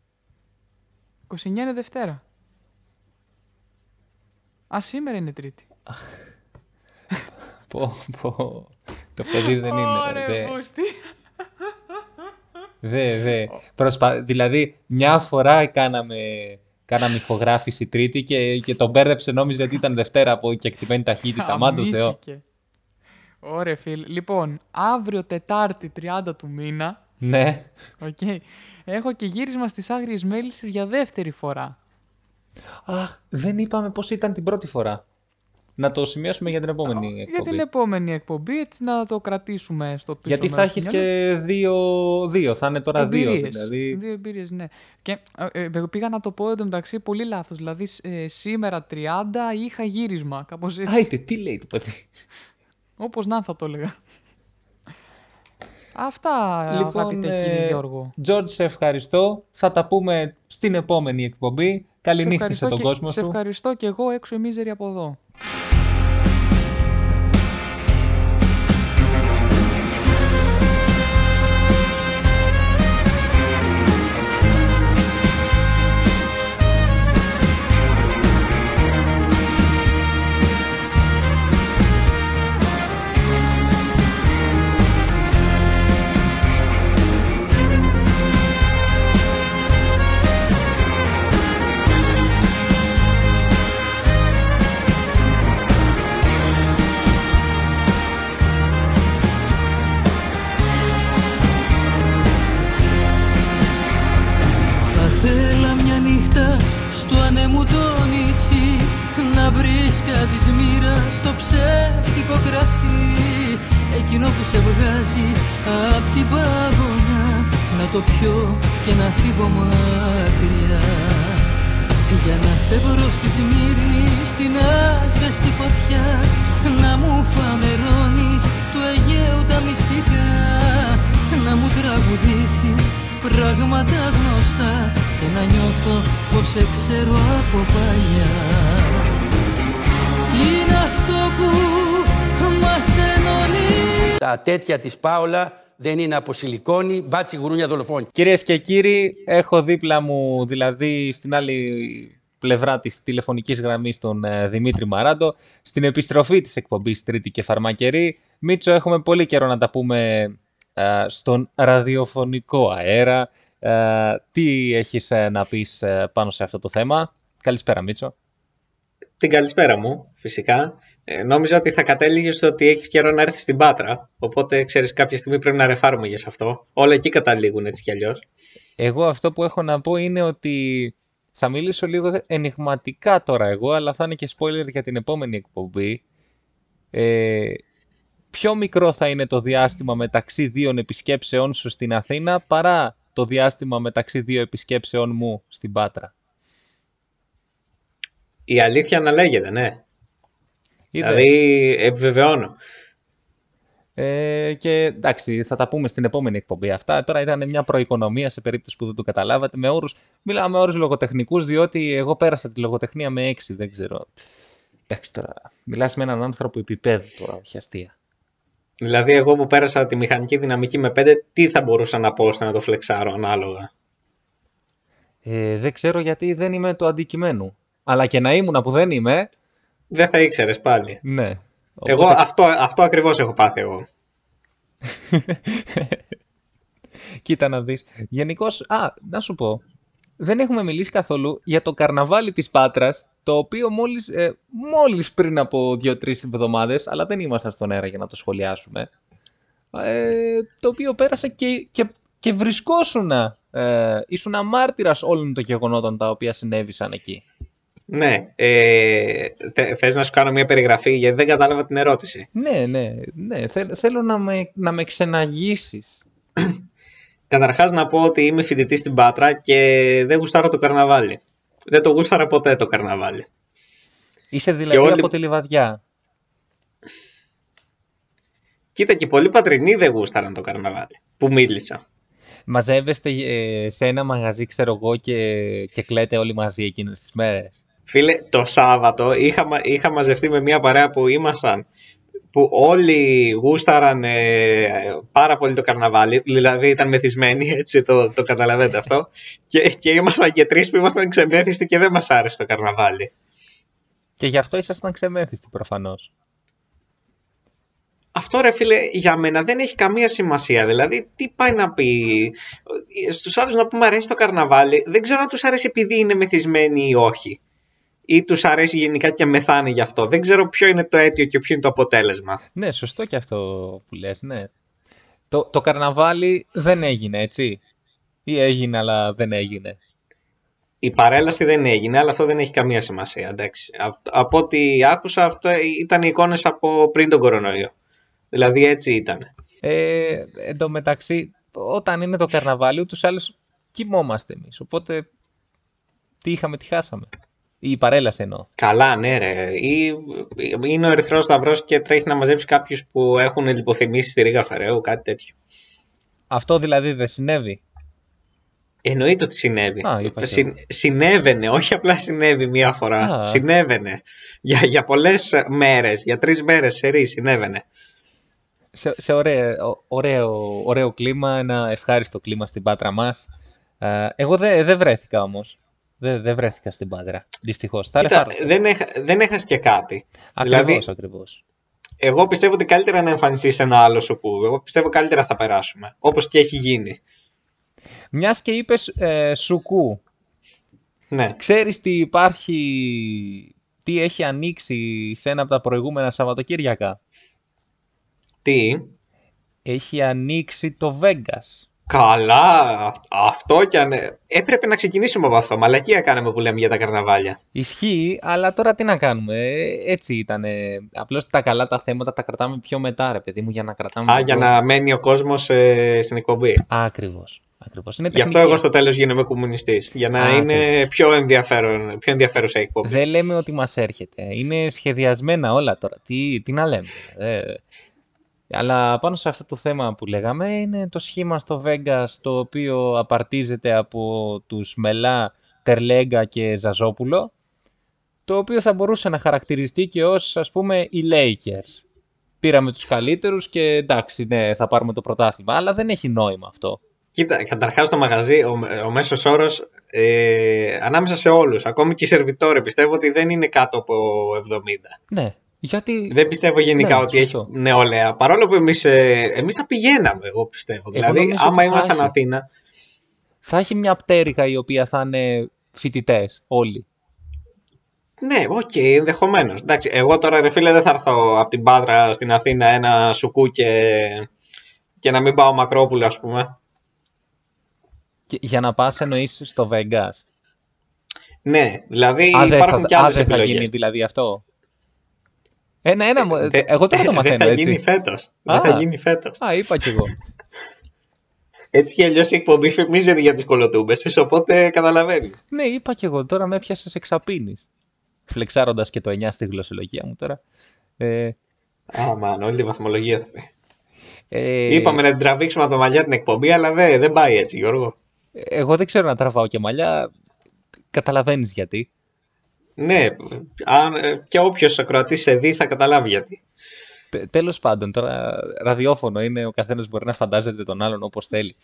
29 είναι Δευτέρα. Α, σήμερα είναι Τρίτη. Πω, πω. Το παιδί δεν είναι. Ωραία, Δε, Φούστη. δε, δε. Προσπα... Δηλαδή, μια φορά κάναμε, κάναμε ηχογράφηση Τρίτη και, και τον μπέρδεψε νόμιζε ότι ήταν Δευτέρα από κεκτημένη ταχύτητα. Μάν το Θεό. Αμύθηκε. Ωραία, φίλ. Λοιπόν, αύριο Τετάρτη 30 του μήνα, Ναι. οκ, έχω και γύρισμα στις Άγριες Μέλισσες για δεύτερη φορά. Αχ, δεν είπαμε πώς ήταν την πρώτη φορά. Να το σημειώσουμε για την επόμενη εκπομπή. Για την επόμενη εκπομπή, έτσι να το κρατήσουμε στο πίσω Γιατί θα μέρος του έχεις μυαλού. και δύο, δύο. Θα είναι τώρα δύο. Εμπειρίες. Δηλαδή. Δύο εμπειρίες, ναι. Και ε, ε, πήγα να το πω εντωμεταξύ πολύ λάθος. Δηλαδή ε, σήμερα 30 είχα γύρισμα, κάπως έτσι. Άιτε, τι λέει το παιδί. Όπως να θα το έλεγα. Αυτά, Λοιπόν, αγαπητέ ε, κύριε Γιώργο. George, σε ευχαριστώ. Θα τα πούμε στην επόμενη εκπομπή. Καληνύχτα σε ευχαριστώ τον και- κόσμο Σε σου. ευχαριστώ και εγώ έξω η μίζερη από εδώ. Ψεύτικο κρασί Εκείνο που σε βγάζει απ' την παγωνιά. Να το πιω και να φύγω μακριά. Για να σε βρω στη Σμύρνη στην άσβεστη φωτιά Να μου φανερώνεις του Αιγαίου τα μυστικά. Να μου τραγουδήσεις πράγματα γνωστά Και να νιώθω πως σε ξέρω από παλιά. Είναι αυτό που μας ενώνει Τα τέτοια της Πάολα δεν είναι από σιλικόνη, μπάτσι γουρούνια δολοφόνη. Κυρίες και κύριοι, έχω δίπλα μου, δηλαδή στην άλλη πλευρά της τηλεφωνικής γραμμής τον ε, Δημήτρη Μαράντο, στην επιστροφή της εκπομπής Τρίτη και Φαρμακερή. Μίτσο, έχουμε πολύ καιρό να τα πούμε ε, στον ραδιοφωνικό αέρα. Ε, τι έχεις ε, να πεις ε, πάνω σε αυτό το θέμα; Καλησπέρα Μίτσο. Την καλησπέρα μου, φυσικά. Ε, νόμιζα ότι θα κατέληγες στο ότι έχεις καιρό να έρθεις στην Πάτρα. Οπότε ξέρεις, κάποια στιγμή πρέπει να ρεφάρουμε για αυτό. Όλα εκεί καταλήγουν έτσι κι αλλιώς. Εγώ αυτό που έχω να πω είναι ότι θα μιλήσω λίγο ενηγματικά τώρα εγώ, αλλά θα είναι και spoiler για την επόμενη εκπομπή. Ε, πιο μικρό θα είναι το διάστημα μεταξύ δύο επισκέψεών σου στην Αθήνα παρά το διάστημα μεταξύ δύο επισκέψεών μου στην Πάτρα. Η αλήθεια να λέγεται, ναι. Είδες; Δηλαδή, επιβεβαιώνω. Ε, και εντάξει, θα τα πούμε στην επόμενη εκπομπή αυτά. Τώρα ήταν μια προοικονομία σε περίπτωση που δεν το καταλάβατε. Με όρους, μιλάω με όρους λογοτεχνικούς, διότι εγώ πέρασα τη λογοτεχνία με 6, δεν ξέρω. Εντάξει τώρα, μιλάς με έναν άνθρωπο επίπεδου τώρα, όχι αστεία. Δηλαδή, εγώ που πέρασα τη μηχανική δυναμική με 5, τι θα μπορούσα να πω ώστε να το φλεξάρω ανάλογα; Ε, δεν ξέρω γιατί δεν είμαι το αντικειμένου. Αλλά και να ήμουν που δεν είμαι, Δεν θα ήξερες πάλι. ναι. Εγώ αυτό, αυτό ακριβώς έχω πάθει εγώ. Κοίτα να δεις. Γενικώς, α, να σου πω, δεν έχουμε μιλήσει καθόλου για το καρναβάλι της Πάτρας, το οποίο μόλις, ε, μόλις πριν από δύο-τρεις εβδομάδες, αλλά δεν ήμασταν στον αέρα για να το σχολιάσουμε, ε, το οποίο πέρασε και, και, και βρισκόσουνα, ε, ήσουν μάρτυρας όλων των γεγονότων τα οποία συνέβησαν εκεί. Ναι, ε, θε- θες να σου κάνω μια περιγραφή γιατί δεν κατάλαβα την ερώτηση. Ναι, ναι, ναι, θέλ- θέλω να με, να με ξεναγήσεις. Καταρχάς να πω ότι είμαι φοιτητή στην Πάτρα και δεν γουστάρω το καρναβάλι. Δεν το γούσταρα ποτέ το καρναβάλι. Είσαι δηλαδή όλοι- από τη Λιβαδιά. Κοίτα και πολλοί πατρινοί δεν γούσταραν το καρναβάλι που μίλησα. Μαζεύεστε ε, σε ένα μαγαζί, ξέρω εγώ, και, και κλαίτε όλοι μαζί εκείνες τις μέρες. Φίλε, το Σάββατο είχα, μα- είχα μαζευτεί με μια παρέα που ήμασταν που όλοι γούσταραν ε, πάρα πολύ το καρναβάλι, δηλαδή ήταν μεθυσμένοι, έτσι το, το καταλαβαίνετε αυτό, και, και ήμασταν και τρεις που ήμασταν ξεμέθιστοι και δεν μας άρεσε το καρναβάλι. Και γι' αυτό ήσασταν ξεμέθιστοι προφανώς. Αυτό ρε φίλε για μένα δεν έχει καμία σημασία. Δηλαδή τι πάει να πει; Στους άλλους να πούμε αρέσει το καρναβάλι. Δεν ξέρω αν τους αρέσει επειδή είναι μεθυσμένοι ή όχι. Ή τους αρέσει γενικά και μεθάνε γι' αυτό. Δεν ξέρω ποιο είναι το αίτιο και ποιο είναι το αποτέλεσμα. Ναι, σωστό και αυτό που λες, ναι. Το, το καρναβάλι δεν έγινε, έτσι; Ή έγινε, αλλά δεν έγινε; Η παρέλαση δεν έγινε, αλλά αυτό δεν έχει καμία σημασία. Εντάξει. Από ό,τι άκουσα, αυτό ήταν οι εικόνες από πριν τον κορονοϊό. Δηλαδή έτσι ήταν. Ε, εν τω μεταξύ, όταν είναι το καρναβάλι, ούτως άλλως κοιμόμαστε εμείς. Οπότε, τι είχαμε, τι χάσαμε. Η παρέλαση εννοώ. Καλά, ναι, ρε. Ή είναι ο Ερυθρός Σταυρός και τρέχει να μαζέψει κάποιους που έχουν λιποθυμήσει στη Ρίγα Φεραίου, κάτι τέτοιο. Αυτό δηλαδή δεν συνέβη; Εννοείται ότι συνέβη. Α, είπα Συ, συνέβαινε, όχι απλά συνέβη μία φορά. Α. Συνέβαινε. Για, για πολλές μέρες, για τρεις μέρες σε συνέβαινε. Σε, σε ωραίο, ωραίο, ωραίο κλίμα, ένα ευχάριστο κλίμα στην Πάτρα μας. Ε, εγώ δεν δεν βρέθηκα όμως. Δεν δεν βρέθηκα στην Πάτρα, δυστυχώς. Θα Κοίτα, ρεφάρω. δεν, έχα, δεν έχασε και κάτι. Ακριβώς, δηλαδή- ακριβώς. Εγώ πιστεύω ότι καλύτερα να εμφανιστείς σε ένα άλλο σουκού. Εγώ πιστεύω καλύτερα θα περάσουμε. Όπως και έχει γίνει. Μιας και είπες ε, σουκού, Ναι. ξέρεις τι υπάρχει, τι έχει ανοίξει σε ένα από τα προηγούμενα Σαββατοκύριακα; Τι; Έχει ανοίξει το Vegas. Καλά, αυ- αυτό κι αν. Έπρεπε να ξεκινήσουμε από αυτό. Μαλακία κάναμε που λέμε για τα καρναβάλια. Ισχύει, αλλά τώρα τι να κάνουμε. ε, Έτσι ήταν. Απλώς τα καλά τα θέματα τα κρατάμε πιο μετά, ρε παιδί μου, για να κρατάμε. Α, τον για κόσμο. να μένει ο κόσμος στην εκπομπή. Ακριβώς. Ακριβώς. Είναι Γι' αυτό τεχνική. εγώ στο τέλος γίνομαι κομμουνιστής. Για να Α, είναι πιο, ενδιαφέρον, πιο ενδιαφέρουσα η εκπομπή. Δεν λέμε ότι μας έρχεται. Είναι σχεδιασμένα όλα τώρα. Τι, τι να λέμε. Ε, αλλά πάνω σε αυτό το θέμα που λέγαμε είναι το σχήμα στο Vegas το οποίο απαρτίζεται από τους Μελά, Τερλέγκα και Ζαζόπουλο το οποίο θα μπορούσε να χαρακτηριστεί και ως ας πούμε οι Lakers. Πήραμε τους καλύτερους και εντάξει ναι θα πάρουμε το πρωτάθλημα αλλά δεν έχει νόημα αυτό. Κοίτα, καταρχάς το μαγαζί, ο, ο μέσος όρος ε, ανάμεσα σε όλους, ακόμη και οι σερβιτόροι, πιστεύω ότι δεν είναι κάτω από 70. Ναι, γιατί Δεν πιστεύω γενικά Ναι, ότι σωστό. έχει νεολαία. Παρόλο που εμείς εμείς θα πηγαίναμε, εγώ πιστεύω. δηλαδή, νομίζω άμα ότι θα ήμασταν έχει. Αθήνα, θα έχει μια πτέρυγα η οποία θα είναι φοιτητές όλοι. ναι, OK, okay, ενδεχομένως. Εγώ τώρα, ρε φίλε, δεν θα έρθω από την Πάτρα στην Αθήνα ένα σουκού και, και να μην πάω Μακρόπουλο, ας πούμε. Και για να πας εννοείς στο Vegas. Ναι, δηλαδή Α, δεν υπάρχουν θα, και α, άλλε δεν θα επιλογές. γίνει δηλαδή αυτό; Ένα, ένα, μου- εγώ τώρα το μαθαίνω Δεν θα έτσι. γίνει φέτος. Δεν Α. θα γίνει φέτος. Α, είπα κι εγώ. Έτσι κι αλλιώς η εκπομπή φημίζεται για τι κολοτούμπες της, οπότε καταλαβαίνεις. ναι, είπα κι εγώ. Τώρα με έπιασες εξαπίνη. Φλεξάροντας και το 9 στη γλωσσολογία μου τώρα. Ε, Α, μαν, όλη τη βαθμολογία θα πει. ε, Είπαμε να την τραβήξουμε από τα μαλλιά την εκπομπή, αλλά δεν, δεν πάει έτσι, Γιώργο. Εγώ δεν ξέρω να τραβάω και μαλλιά. Καταλαβαίνεις γιατί. Ναι, αν, ε, και όποιος ακροατής σε δει θα καταλάβει γιατί. Τε- Τέλος πάντων, τώρα ραδιόφωνο είναι, ο καθένας μπορεί να φαντάζεται τον άλλον όπως θέλει.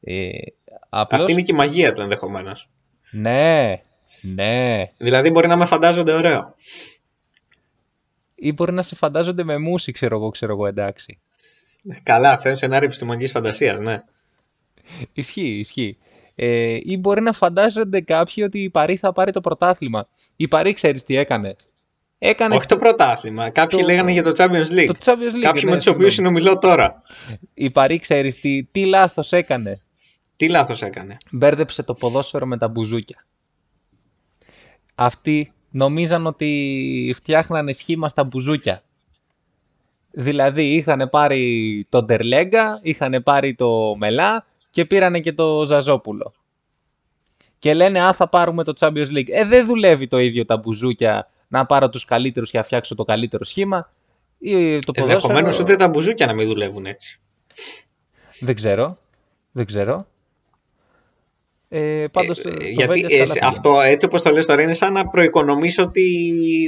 Ε, απλώς, Αυτή είναι και η μαγεία του ενδεχομένως. ναι, ναι. Δηλαδή μπορεί να με φαντάζονται ωραίο. Ή μπορεί να σε φαντάζονται με μουσι, ξέρω εγώ, ξέρω εγώ, εντάξει. Καλά, αυτό είναι σενάριο επιστημονικής φαντασίας, ναι. Ισχύει, ισχύει. Ε, ή μπορεί να φαντάζονται κάποιοι ότι η Παρή θα πάρει το πρωτάθλημα. Η Παρή ξέρεις τι έκανε; Έκανε Όχι το πρωτάθλημα. Κάποιοι το- λέγανε για το Champions League. το Champions League. Κάποιοι ναι, με τους συγγνώμη. οποίου συνομιλώ τώρα. Η Παρή ξέρεις τι, τι λάθος έκανε; Τι λάθος έκανε; Μπέρδεψε το ποδόσφαιρο με τα μπουζούκια. Αυτοί νομίζαν ότι φτιάχνανε σχήμα στα μπουζούκια. Δηλαδή είχαν πάρει τον Τερλέγκα, είχαν πάρει το Μελά και πήρανε και το Ζαζόπουλο. Και λένε α θα πάρουμε το Champions League. Ε δεν δουλεύει το ίδιο τα μπουζούκια να πάρω τους καλύτερους και να φτιάξω το καλύτερο σχήμα. Ή το ποδόσφαιρο... Ενδεχομένως ούτε τα μπουζούκια να μην δουλεύουν έτσι. Δεν ξέρω. Δεν ξέρω. Ε, πάντως, Ε, το γιατί Vegas ε, καλά σε- πήγε. αυτό έτσι όπως το λες τώρα είναι σαν να προοικονομείς ότι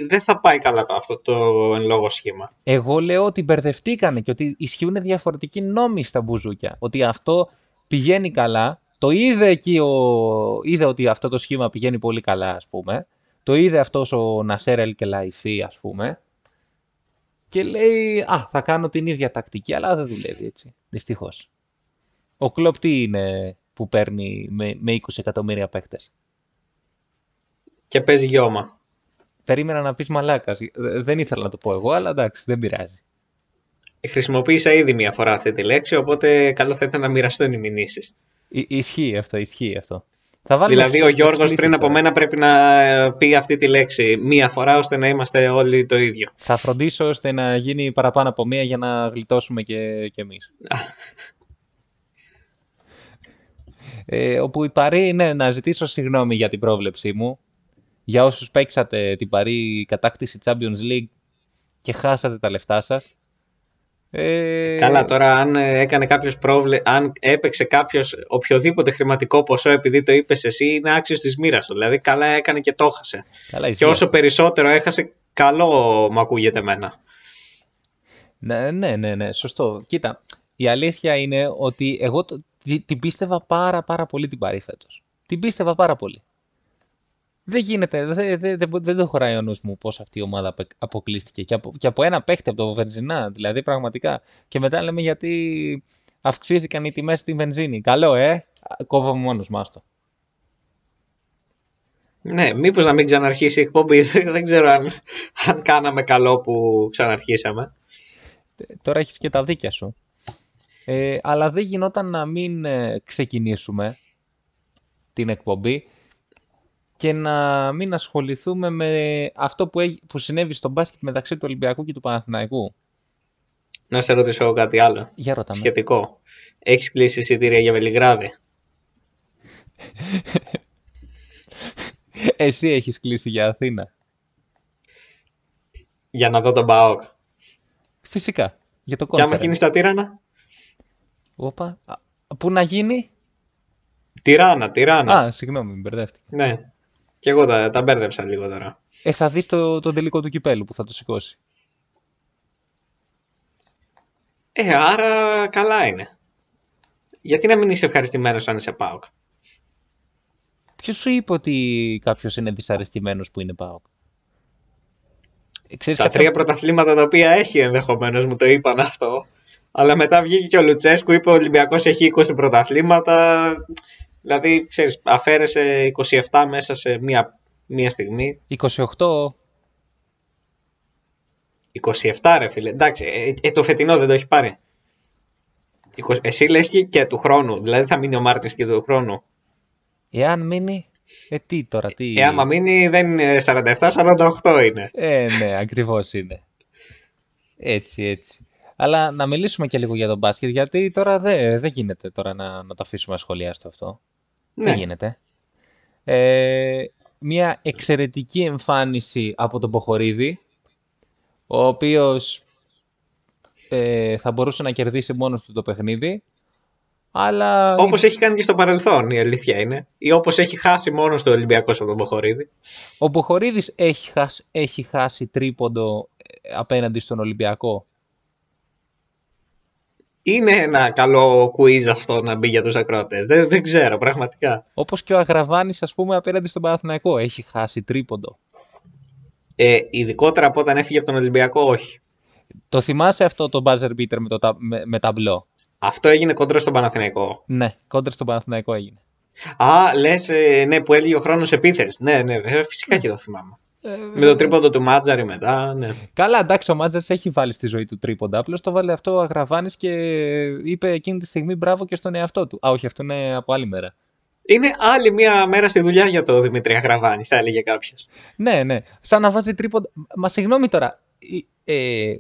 δεν θα πάει καλά το- αυτό το εν λόγω σχήμα. Εγώ λέω ότι μπερδευτήκανε και ότι ισχύουν διαφορετικοί νόμοι στα μπουζούκια. Ότι αυτό πηγαίνει καλά. Το είδε εκεί, ο... είδε ότι αυτό το σχήμα πηγαίνει πολύ καλά, ας πούμε. Το είδε αυτός ο Νασέρ Ελ Κελαϊφή, ας πούμε. Και λέει, α, θα κάνω την ίδια τακτική, αλλά δεν δουλεύει έτσι, δυστυχώς. Ο Κλοπ τι είναι που παίρνει με, με 20 εκατομμύρια παίκτες; Και παίζει γιώμα. περίμενα να πεις μαλάκας. Δεν ήθελα να το πω εγώ, αλλά εντάξει, δεν πειράζει. Χρησιμοποίησα ήδη μία φορά αυτή τη λέξη, οπότε καλό θα ήταν να μοιραστούν οι μηνύσεις. Ι- ισχύει αυτό, ισχύει αυτό. Θα Δηλαδή, ο Γιώργος explicit πριν από τώρα. μένα πρέπει να ε, πει αυτή τη λέξη μία φορά, ώστε να είμαστε όλοι το ίδιο. Θα φροντίσω ώστε να γίνει παραπάνω από μία για να γλιτώσουμε και, και εμείς. ε, όπου η Παρή, ναι, να ζητήσω συγγνώμη για την πρόβλεψή μου. Για όσους παίξατε την Παρή κατάκτηση Champions League και χάσατε τα λεφτά σας. Ε, Καλά, τώρα αν ε, έκανε κάποιος πρόβλε... αν έπαιξε κάποιος οποιοδήποτε χρηματικό ποσό επειδή το είπες εσύ, είναι άξιος της μοίρας του. Δηλαδή, καλά έκανε και το έχασε. καλά, ισχύει Και όσο αυτό. περισσότερο έχασε, καλό μου ακούγεται εμένα. Ναι, ναι, ναι, ναι, σωστό. Κοίτα, η αλήθεια είναι ότι εγώ το- τη- την πίστευα πάρα πάρα πολύ την Παρή φέτος. Την πίστευα πάρα πολύ. Δεν γίνεται, δεν, δεν, δεν, δεν το χωράει ο νους μου πώς αυτή η ομάδα απε- αποκλείστηκε. Και από, και από ένα παίχτη, από το Βενζινά, δηλαδή πραγματικά. Και μετά λέμε γιατί αυξήθηκαν οι τιμές στη βενζίνη. Καλό, ε! Κόβω μόνος μου, άστο. Ναι, μήπως να μην ξαναρχίσει η εκπομπή. Δεν ξέρω αν, αν κάναμε καλό που ξαναρχίσαμε. Τώρα έχεις και τα δίκια σου. Ε, αλλά δεν γινόταν να μην ε, ξεκινήσουμε την εκπομπή και να μην ασχοληθούμε με αυτό που, έγι- που συνέβη στο μπάσκετ μεταξύ του Ολυμπιακού και του Παναθηναϊκού. Να σε ρωτήσω κάτι άλλο. Για ρώτα με. Σχετικό. Έχεις κλείσει εισιτήρια για Βελιγράδι; Εσύ έχεις κλείσει για Αθήνα. Για να δω τον ΠΑΟΚ. Φυσικά. Για το Και άμα conference. γίνεις στα Τύρανα; Όπα. Α, Πού να γίνει; Τυράνα, Τυράνα. Α, συγγνώμη, με μπερδεύτηκα. Ναι. Και εγώ τα, τα μπέρδεψα λίγο τώρα. Ε, θα δεις το, το τελικό του κυπέλου που θα το σηκώσει. Ε, άρα καλά είναι. Γιατί να μην είσαι ευχαριστημένος αν είσαι ΠΑΟΚ; Ποιος σου είπε ότι κάποιος είναι δυσαρεστημένος που είναι ΠΑΟΚ; Ε, Ξέρεις Τα κάποια- τρία πρωταθλήματα τα οποία έχει ενδεχομένως μου το είπαν αυτό. Αλλά μετά βγήκε και ο Λουτσέσκου, είπε ο Ολυμπιακός έχει 20 πρωταθλήματα. Δηλαδή, ξέρεις, αφαίρεσε 27 μέσα σε μία, μία στιγμή. 28. 27 ρε φίλε. Εντάξει, ε, ε, το φετινό δεν το έχει πάρει. 20 Εσύ λες και, και του χρόνου. Δηλαδή θα μείνει ο Μάρτins και του χρόνου. Εάν μείνει. Ε, τι τώρα, τι. Ε, άμα μείνει δεν είναι 47-48 είναι. Ε, ναι, ακριβώς είναι. Έτσι, έτσι. Αλλά να μιλήσουμε και λίγο για τον μπάσκετ, γιατί τώρα δεν δεν γίνεται τώρα να, να το αφήσουμε ασχολιάστο αυτό. Ναι. Δεν γίνεται. Ε, μια εξαιρετική εμφάνιση από τον Ποχορίδη, ο οποίος ε, θα μπορούσε να κερδίσει μόνος του το παιχνίδι, αλλά... Όπως έχει κάνει και στο παρελθόν η αλήθεια είναι. Ή όπως έχει χάσει μόνος στο Ολυμπιακός από τον Ποχορίδη. Ο Μποχορίδης έχει χάσει, έχει χάσει τρίποντο ε, απέναντι στον Ολυμπιακό. Είναι ένα καλό quiz αυτό να μπει για τους ακροατές. Δεν, δεν ξέρω πραγματικά. Όπως και ο Αγραβάνης, ας πούμε, απέναντι στον Παναθηναϊκό. Έχει χάσει τρίποντο. Ε, ειδικότερα από όταν έφυγε από τον Ολυμπιακό, όχι. Το θυμάσαι αυτό το buzzer beater με, το, τα- με, με ταμπλό; Αυτό έγινε κοντρό στον Παναθηναϊκό. Ναι, κόντρα στον Παναθηναϊκό έγινε. Α, λες, ε, ναι, που έλεγε ο χρόνος επίθεσης. Ναι, ναι, ε, φυσικά και το θυμάμαι. Με το τρίποντο του Μάτζαρη μετά, ναι. Καλά, εντάξει, ο Μάτζας έχει βάλει στη ζωή του τρίποντα. Απλώς το βάλε αυτό ο Αγραβάνης και είπε εκείνη τη στιγμή μπράβο και στον εαυτό του. Α, όχι, αυτό είναι από άλλη μέρα. Είναι άλλη μία μέρα στη δουλειά για το Δημήτρη Αγραβάνη, θα έλεγε κάποιος. Ναι, ναι. Σαν να βάζει τρίποντα. Μα συγγνώμη τώρα. Ε, ε,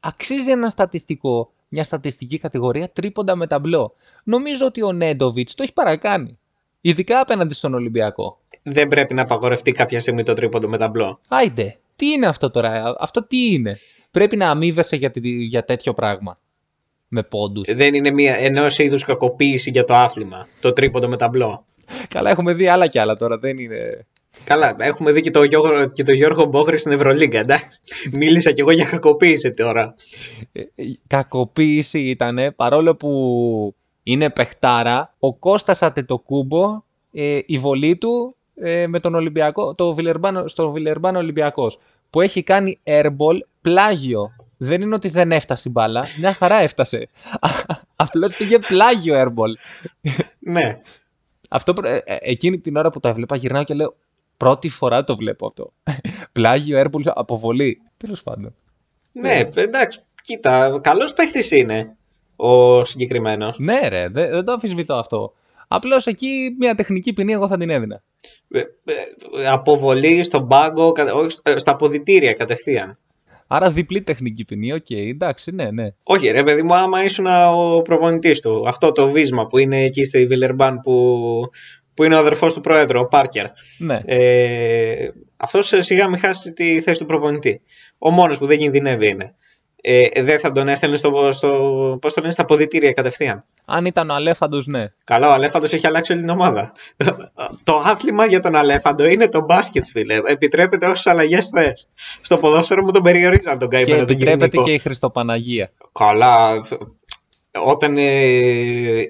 αξίζει ένα στατιστικό, μια στατιστική κατηγορία τρίποντα με ταμπλό. Νομίζω ότι ο Νέντοβιτς το έχει παρακάνει. Ειδικά απέναντι στον Ολυμπιακό. Δεν πρέπει να απαγορευτεί κάποια στιγμή το τρίποντο με ταμπλό. Άιντε, τι είναι αυτό τώρα, αυτό τι είναι; Πρέπει να αμείβεσαι για, τη- για τέτοιο πράγμα. Με πόντους. Δεν είναι μία ενός είδους κακοποίηση για το άθλημα. Το τρίποντο με ταμπλό. Καλά, έχουμε δει άλλα κι άλλα τώρα, δεν είναι... Καλά, έχουμε δει και το Γιώργο, και το Γιώργο Μπόχρη στην Ευρωλίγκα, εντάξει. Μίλησα κι εγώ για κακοποίηση τώρα. Ε, ε, κακοποίηση ήτανε, παρόλο που είναι παιχτάρα, ο Κώστας Ατετοκούμπο, ε, η βολή του ε, με τον Ολυμπιακό, το Βιλερμπάνο, στο Βιλερμπάνο Ολυμπιακός, που έχει κάνει airball πλάγιο. Δεν είναι ότι δεν έφτασε η μπάλα, μια χαρά έφτασε. Απλώς πήγε πλάγιο airball. Ναι. Αυτό, προ- ε, ε, εκείνη την ώρα που τα έβλεπα γυρνάω και λέω Πρώτη φορά το βλέπω αυτό. Πλάγιο Airballs, αποβολή. Τέλος πάντων. Ναι, εντάξει. Κοίτα, καλός παίχτης είναι ο συγκεκριμένος. Ναι, ρε, δεν, δεν το αμφισβητώ αυτό. Απλώς εκεί μια τεχνική ποινή εγώ θα την έδινα. Ε, ε, αποβολή στον πάγκο, κατα- όχι, ε, στα αποδυτήρια κατευθείαν. Άρα διπλή τεχνική ποινή, οκ, εντάξει, ναι, ναι. Όχι, ρε παιδί μου, άμα ήσουν ο προπονητής του. Αυτό το βίσμα που είναι εκεί στη Βιλερμπάν που, που είναι ο αδερφός του Προέδρου, ο Πάρκερ. ναι. Ε, Αυτός σιγά μην χάσει τη θέση του προπονητή. Ο μόνος που δεν κινδυνεύει είναι. Ε, δεν θα τον έστελνε στο, στο, πώς το λένε, στα αποδητήρια κατευθείαν. Αν ήταν ο Αλέφαντος, ναι. Καλά, ο Αλέφαντος έχει αλλάξει όλη την ομάδα. το άθλημα για τον Αλέφαντο είναι το μπάσκετ, φίλε. Επιτρέπεται όσες αλλαγές θες. Στο ποδόσφαιρο μου τον περιορίζαν τον Και καημένο τον επιτρέπεται κοινωνικό. και η Χριστοπαναγία. Καλά. Όταν ε,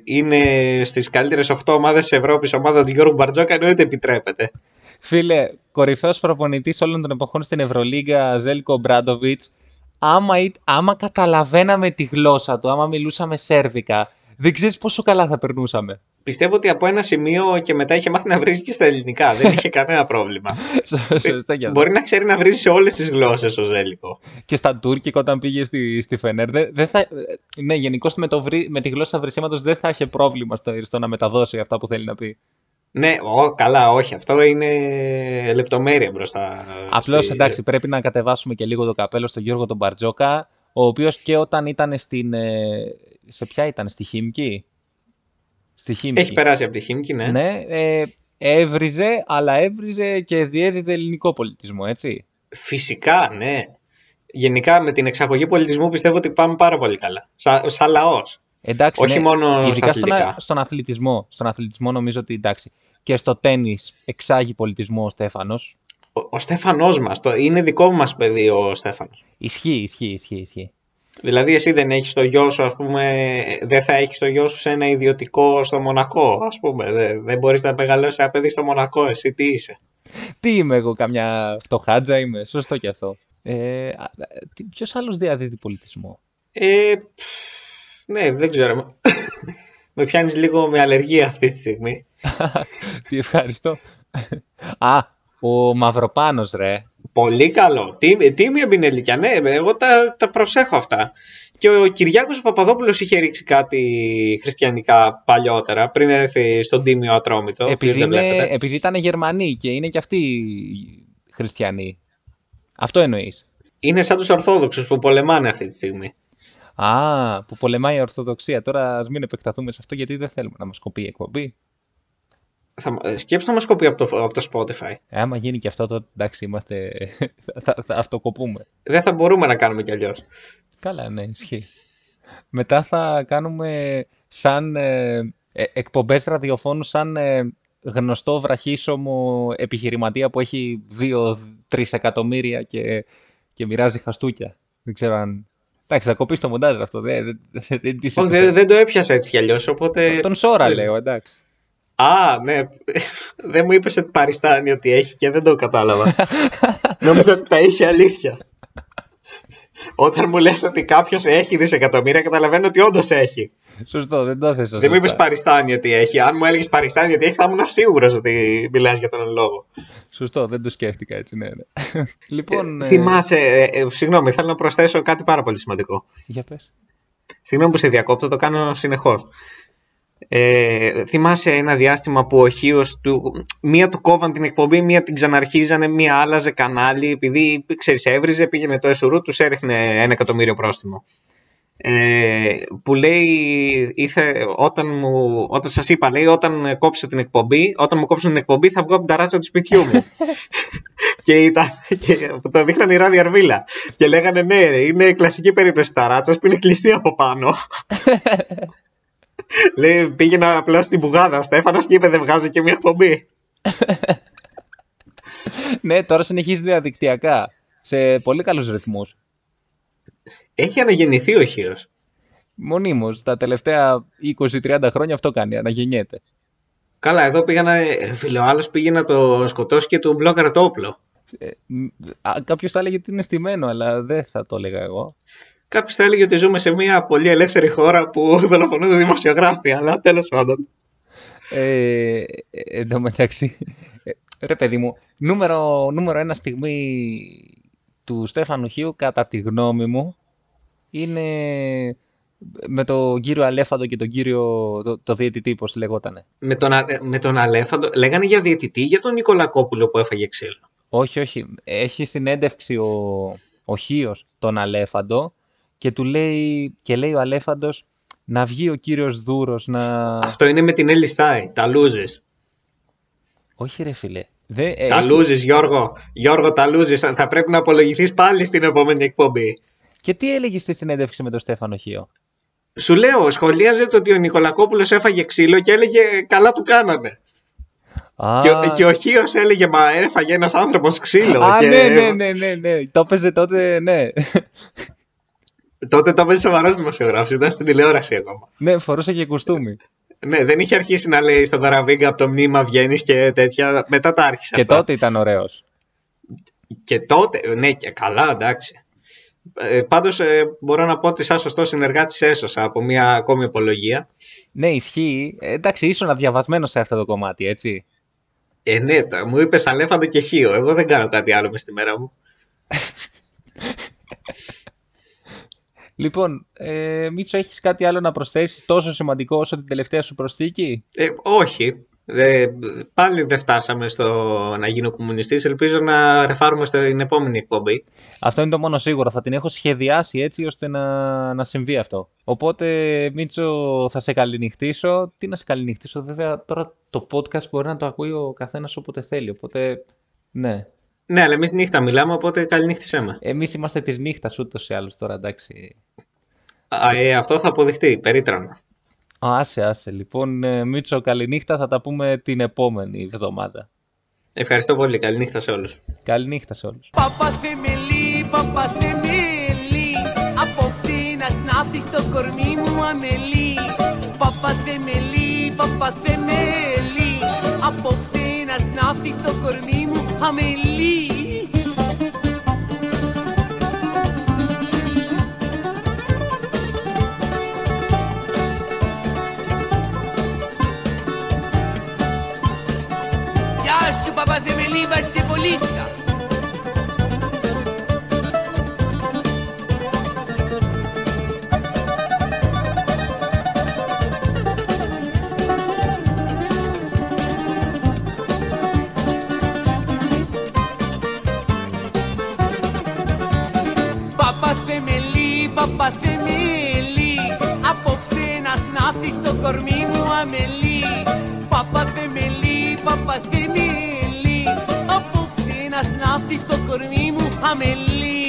είναι στις καλύτερες 8 ομάδες της Ευρώπης ομάδα του Γιώργου Μπαρτζόκα εννοείται επιτρέπεται. Φίλε, κορυφαίος προπονητής όλων των εποχών στην Ευρωλίγκα, Ζέλικο Μπράντοβιτς, άμα, ή- άμα καταλαβαίναμε τη γλώσσα του, άμα μιλούσαμε σέρβικα, δεν ξέρεις πόσο καλά θα περνούσαμε. Πιστεύω ότι από ένα σημείο και μετά είχε μάθει να βρίζει και στα ελληνικά. Δεν είχε κανένα πρόβλημα. Σωστά και αυτό. Μπορεί να ξέρει να βρίζει σε όλες τις γλώσσες ο Ζέλικο. Και στα τουρκικά όταν πήγε στη, στη Φενέρ. Δεν, δεν θα, ναι, γενικώς με, το βρύ- με τη γλώσσα βρυσίματο δεν θα είχε πρόβλημα στο, στο να μεταδώσει αυτά που θέλει να πει. Ναι, ο, καλά, όχι. Αυτό είναι λεπτομέρεια μπροστά. Απλώς στη- εντάξει, πρέπει να κατεβάσουμε και λίγο το καπέλο στον Γιώργο τον Μπαρτζόκα, ο οποίος και όταν ήταν στην. ε, σε ποια ήταν, στη Χίμκι; Στη Χίμκι. Έχει περάσει από τη Χίμκι, ναι. Ναι, ε, έβριζε, αλλά έβριζε και διέδιδε ελληνικό πολιτισμό, έτσι. Φυσικά, ναι. Γενικά με την εξαγωγή πολιτισμού πιστεύω ότι πάμε πάρα πολύ καλά. Σαν, σαν λαός. Εντάξει, Όχι ναι, μόνο στα ειδικά στον, αθλητικά. στον αθλητισμό. Στον αθλητισμό νομίζω ότι εντάξει. Και στο τέννις εξάγει πολιτισμό ο Στέφανος. Ο, ο Στέφανός μας, το, είναι δικό μας παιδί ο Στέφανος. Ισχύει, ισχύει, ισχύει, ισχύει. Δηλαδή εσύ δεν έχεις το γιο σου, ας πούμε, δεν θα έχεις το γιο σου σε ένα ιδιωτικό στο Μονακό, ας πούμε. Δεν, δεν μπορείς να μεγαλώσεις ένα παιδί στο Μονακό, εσύ τι είσαι; Τι είμαι εγώ, καμιά φτωχάτζα είμαι, σωστό και αυτό. Ε, α, τι- ποιος άλλος διαδίδει πολιτισμό; Ε, ναι, δεν ξέρω. Με πιάνεις λίγο με αλλεργία αυτή τη στιγμή. Τι ευχαριστώ. Α, ο Μαυροπάνος ρε. Πολύ καλό. Τι, τίμη εμπινελίκια. Ναι, εγώ τα, τα προσέχω αυτά. Και ο Κυριάκος Παπαδόπουλος είχε ρίξει κάτι χριστιανικά παλιότερα, πριν έρθει στον Τίμιο Ατρόμητο. επειδή, ποιος δεν είναι, βλέπετε. επειδή ήταν Γερμανοί και είναι και αυτοί χριστιανοί. Αυτό εννοείς. Είναι σαν τους Ορθόδοξους που πολεμάνε αυτή τη στιγμή. Α, που πολεμάει η Ορθοδοξία. Τώρα ας μην επεκταθούμε σε αυτό γιατί δεν θέλουμε να μας κοπεί η εκπομπή. Θα, ε, σκέψου να μας κοπεί από το, από το Spotify. Ε, άμα γίνει και αυτό, τότε εντάξει, είμαστε. θα, θα, θα αυτοκοπούμε. Δεν θα μπορούμε να κάνουμε κι αλλιώς. Καλά, ναι, ισχύει. Μετά θα κάνουμε σαν ε, ε, εκπομπές ραδιοφώνου σαν ε, γνωστό βραχίσωμο επιχειρηματία που έχει 2-3 εκατομμύρια και, και μοιράζει χαστούκια. Δεν ξέρω αν... Εντάξει, θα κοπείς το μοντάζ αυτό. Δεν, δεν, δεν, δεν τίθεται Όχι, θέμα. δεν, δεν το έπιασα έτσι κι αλλιώς, οπότε... Τον Σόρα δεν- λέω, εντάξει. Α, ναι. δεν μου είπες ότι παριστάνει ότι έχει και δεν το κατάλαβα. Νόμιζα ότι τα είχε αλήθεια. Όταν μου λες ότι κάποιος έχει δισεκατομμύρια, καταλαβαίνω ότι όντως έχει. Σωστό, δεν το έθεσα Δεν μου είπες σωστά. παριστάνει ότι έχει. Αν μου έλεγες παριστάνει ότι έχει, θα ήμουν σίγουρος ότι μιλάς για τον λόγο. Σωστό, δεν το σκέφτηκα έτσι, ναι. ναι. λοιπόν, ε, Θυμάσαι, ε, ε, συγγνώμη, θέλω να προσθέσω κάτι πάρα πολύ σημαντικό. για πες. Συγγνώμη που σε διακόπτω, το κάνω συνεχώς. Ε, θυμάσαι ένα διάστημα που ο Χίος του, μία του κόβαν την εκπομπή, μία την ξαναρχίζανε, μία άλλαζε κανάλι επειδή ξέρεις έβριζε, πήγαινε το εσουρού, τους έριχνε ένα εκατομμύριο πρόστιμο. Ε, που λέει, ήθε, όταν, μου, όταν σας είπα, λέει, όταν κόψω την εκπομπή, όταν μου κόψουν την εκπομπή θα βγω από την ταράτσα του σπιτιού μου. και, ήταν, και που το δείχναν η Ράδια Αρβίλα. Και λέγανε ναι, είναι κλασική περίπτωση ταράτσας που είναι κλειστή από πάνω. Λέει, πήγαινα απλά στην πουγάδα ο Στέφανος και είπε δεν βγάζω και μια εκπομπή. ναι, τώρα συνεχίζει διαδικτυακά. Σε πολύ καλούς ρυθμούς. Έχει αναγεννηθεί ο Χίος. Μονίμως, τα τελευταία 20-30 χρόνια αυτό κάνει, αναγεννιέται. Καλά, εδώ πήγα να. ε, Φίλε, ο άλλος πήγε να το σκοτώσει και του μπλόκαρε το όπλο. Ε, μ, α, κάποιος θα έλεγε ότι είναι στημένο, αλλά δεν θα το έλεγα εγώ. Κάποιος θα έλεγε ότι ζούμε σε μια πολύ ελεύθερη χώρα που δολοφονούνται δημοσιογράφοι, αλλά τέλος πάντων. Ε, ε, εν τω μεταξύ, ε, Ρε παιδί μου, νούμερο, νούμερο ένα στιγμή του Στέφανου Χίου, κατά τη γνώμη μου, είναι με τον κύριο Αλέφαντο και τον κύριο το, το διαιτητή, πώς λεγότανε. Με τον, Α- με τον Αλέφαντο. Λέγανε για διαιτητή για τον Νικολακόπουλο που έφαγε ξύλο. Όχι, όχι. Έχει συνέντευξη ο, ο Χίος τον Αλέφαντο και του λέει, και λέει ο Αλέφαντος να βγει ο κύριος Δούρος να... Αυτό είναι με την Έλλη Στάι. Τα λούζεις. Όχι ρε φίλε. Δεν, Τα έχει- λούζεις Γιώργο. Γιώργο τα λούζεις. Θα πρέπει να απολογηθείς πάλι στην επόμενη εκπομπή. Και τι έλεγες στη συνέντευξη με τον Στέφανο Χίο; Σου λέω, σχολίαζε το ότι ο Νικολακόπουλος έφαγε ξύλο και έλεγε καλά του κάνανε. Α, Και, ο- και ο Χίος έλεγε μα έφαγε ένας άνθρωπος ξύλο. Α, και... ναι, ναι, ναι, ναι, ναι. Το έπαιζε τότε, ναι. Τότε το έπαιζε σοβαρός δημοσιογράφος, ήταν στην τηλεόραση ακόμα. ναι, φορούσε και κουστούμι. Ναι, δεν είχε αρχίσει να λέει στο Δαραβίγκα από το μνήμα βγαίνεις και τέτοια. Μετά τα άρχισε. και αυτά. τότε ήταν ωραίος. Και τότε, ναι, και καλά, εντάξει. Ε, Πάντως μπορώ να πω ότι σαν σωστός συνεργάτης έσωσα από μια ακόμη απολογία. Ναι, ισχύει. Ε, εντάξει, ήσουν διαβασμένο σε αυτό το κομμάτι, έτσι. Ε, ναι, τα- μου είπες Αλέφαντο και Χίο. Εγώ δεν κάνω κάτι άλλο μες στη μέρα μου. Λοιπόν, ε, Μίτσο, έχεις κάτι άλλο να προσθέσεις τόσο σημαντικό όσο την τελευταία σου προσθήκη; Ε, όχι. Ε, πάλι δεν φτάσαμε στο να γίνω κομμουνιστής. Ελπίζω να ρεφάρουμε στην επόμενη εκπομπή. Αυτό είναι το μόνο σίγουρο. Θα την έχω σχεδιάσει έτσι ώστε να, να συμβεί αυτό. Οπότε, Μίτσο, θα σε καληνυχτήσω. Τι να σε καληνυχτήσω, βέβαια τώρα το podcast μπορεί να το ακούει ο καθένας όποτε θέλει. Οπότε, ναι. Ναι, αλλά εμείς νύχτα μιλάμε, οπότε καληνύχτησέ με. Εμείς είμαστε της νύχτας ούτως ή άλλως τώρα, εντάξει. Α, ε, αυτό θα αποδειχτεί, περίτρανα. Α, Άσε, άσε. Λοιπόν, ε, Μίτσο, καληνύχτα. Θα τα πούμε την επόμενη εβδομάδα. Ευχαριστώ πολύ. Καληνύχτα σε όλους. Καληνύχτα σε όλους. Παπαθεμελή, παπαθεμελή Απόψε να σνάφτει στο κορμί μου αμελή Παπαθεμελή, παπαθεμελή Απόψε να σνάφτει στο κορμί μου αμελή Γεια σου παπαθεμελή βαστιβολίστα Παπαθεμελή, παπαθεμελή Απόψε να σνάφτει στο κορμί μου αμελή. Παπαθεμελή, παπαθεμελή Απόψε να σνάφτει στο κορμί μου αμελή